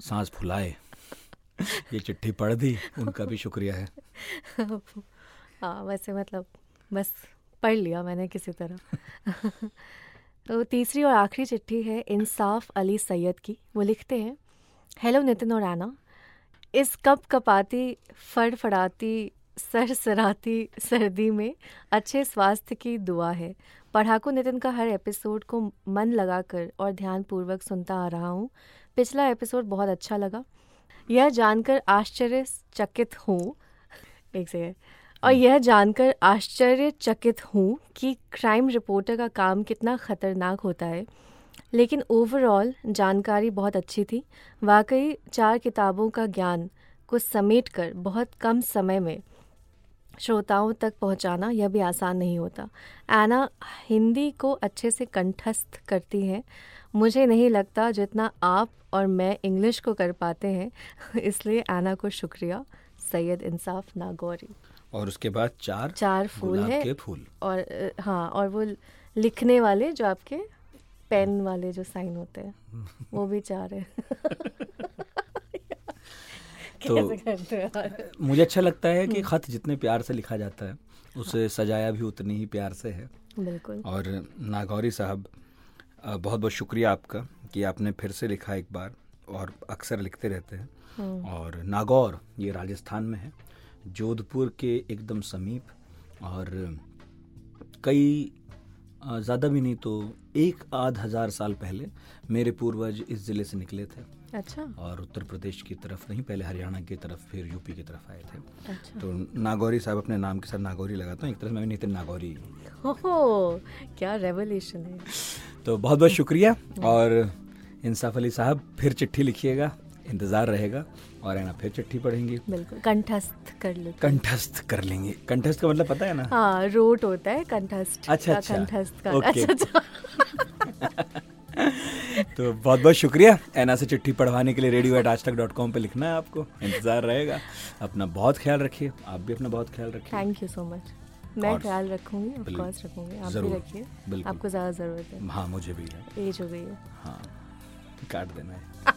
सांस फुलाए ये चिट्ठी पढ़ दी, उनका भी शुक्रिया है। <laughs> हाँ वैसे मतलब बस पढ़ लिया मैंने किसी तरह। <laughs> तो तीसरी और आखिरी चिट्ठी है इंसाफ अली सैयद की। वो लिखते हैं, हेलो नितिन और आना, इस कप कपाती, फड़फड़ाती, सरसराती सर्दी में अच्छे स्वास्थ्य की दुआ है। पढ़ाकू नितिन का हर एपिसोड को मन लगाकर और ध्यानपूर्वक सुनता आ रहा हूँ। पिछला एपिसोड बहुत अच्छा लगा। यह जानकर आश्चर्यचकित हूँ। <laughs> एक सेकेंड और यह जानकर आश्चर्यचकित हूँ कि क्राइम रिपोर्टर का काम कितना खतरनाक होता है। लेकिन ओवरऑल जानकारी बहुत अच्छी थी। वाकई चार किताबों का ज्ञान को समेट कर बहुत कम समय में श्रोताओं तक पहुंचाना यह भी आसान नहीं होता। एना हिंदी को अच्छे से कंठस्थ करती हैं। मुझे नहीं लगता जितना आप और मैं इंग्लिश को कर पाते हैं। <laughs> इसलिए एना को शुक्रिया। सैयद इंसाफ नागौरी। और उसके बाद चार चार फूल है। के फूल। और हाँ और वो लिखने वाले जो आपके पेन वाले जो साइन होते हैं वो भी चार है। <laughs> तो हैं? मुझे अच्छा लगता है हम्म। कि खत जितने प्यार से लिखा जाता है उसे सजाया भी उतनी ही प्यार से है। बिल्कुल। और नागौरी साहब बहुत बहुत शुक्रिया आपका कि आपने फिर से लिखा एक बार और अक्सर लिखते रहते हैं। हम्म। और नागौर ये राजस्थान में है। जोधपुर के एकदम समीप और कई ज़्यादा भी नहीं तो एक आध हज़ार साल पहले मेरे पूर्वज इस ज़िले से निकले थे। अच्छा। और उत्तर प्रदेश की तरफ़ नहीं पहले हरियाणा की तरफ़ फिर यूपी की तरफ़ आए थे। अच्छा। तो नागौरी साहब अपने नाम के साथ नागौरी लगाता हूँ। एक तरह से मैं भी नितिन नागौरी। ओहो क्या रेवोल्यूशन है। तो बहुत बहुत शुक्रिया और इंसाफ अली साहब फिर चिट्ठी लिखिएगा। इंतज़ार रहेगा और है ना फिर चिट्ठी पढ़ेंगे। बिल्कुल कंठस्थ कर लो कंठस्थ कर लेंगे। कंठस्थ का मतलब पता है ना? हाँ रोट होता है कंठस्थ अच्छा, अच्छा। कंठस्थ का। अच्छा अच्छा। <laughs> तो बहुत बहुत शुक्रिया। एना से चिट्ठी पढ़वाने के लिए रेडियो एट आज तक डॉट कॉम पर लिखना है आपको। इंतज़ार रहेगा। अपना बहुत ख्याल रखिए। आप भी अपना बहुत ख्याल रखिए। थैंक यू सो मच मैं ख्याल रखूँगी ऑफ़ कोर्स रखूँगी। आप भी रखिए। आपको ज़्यादा ज़रूरत है। हाँ मुझे भी है। एज हो गई है। हाँ। काट देना है।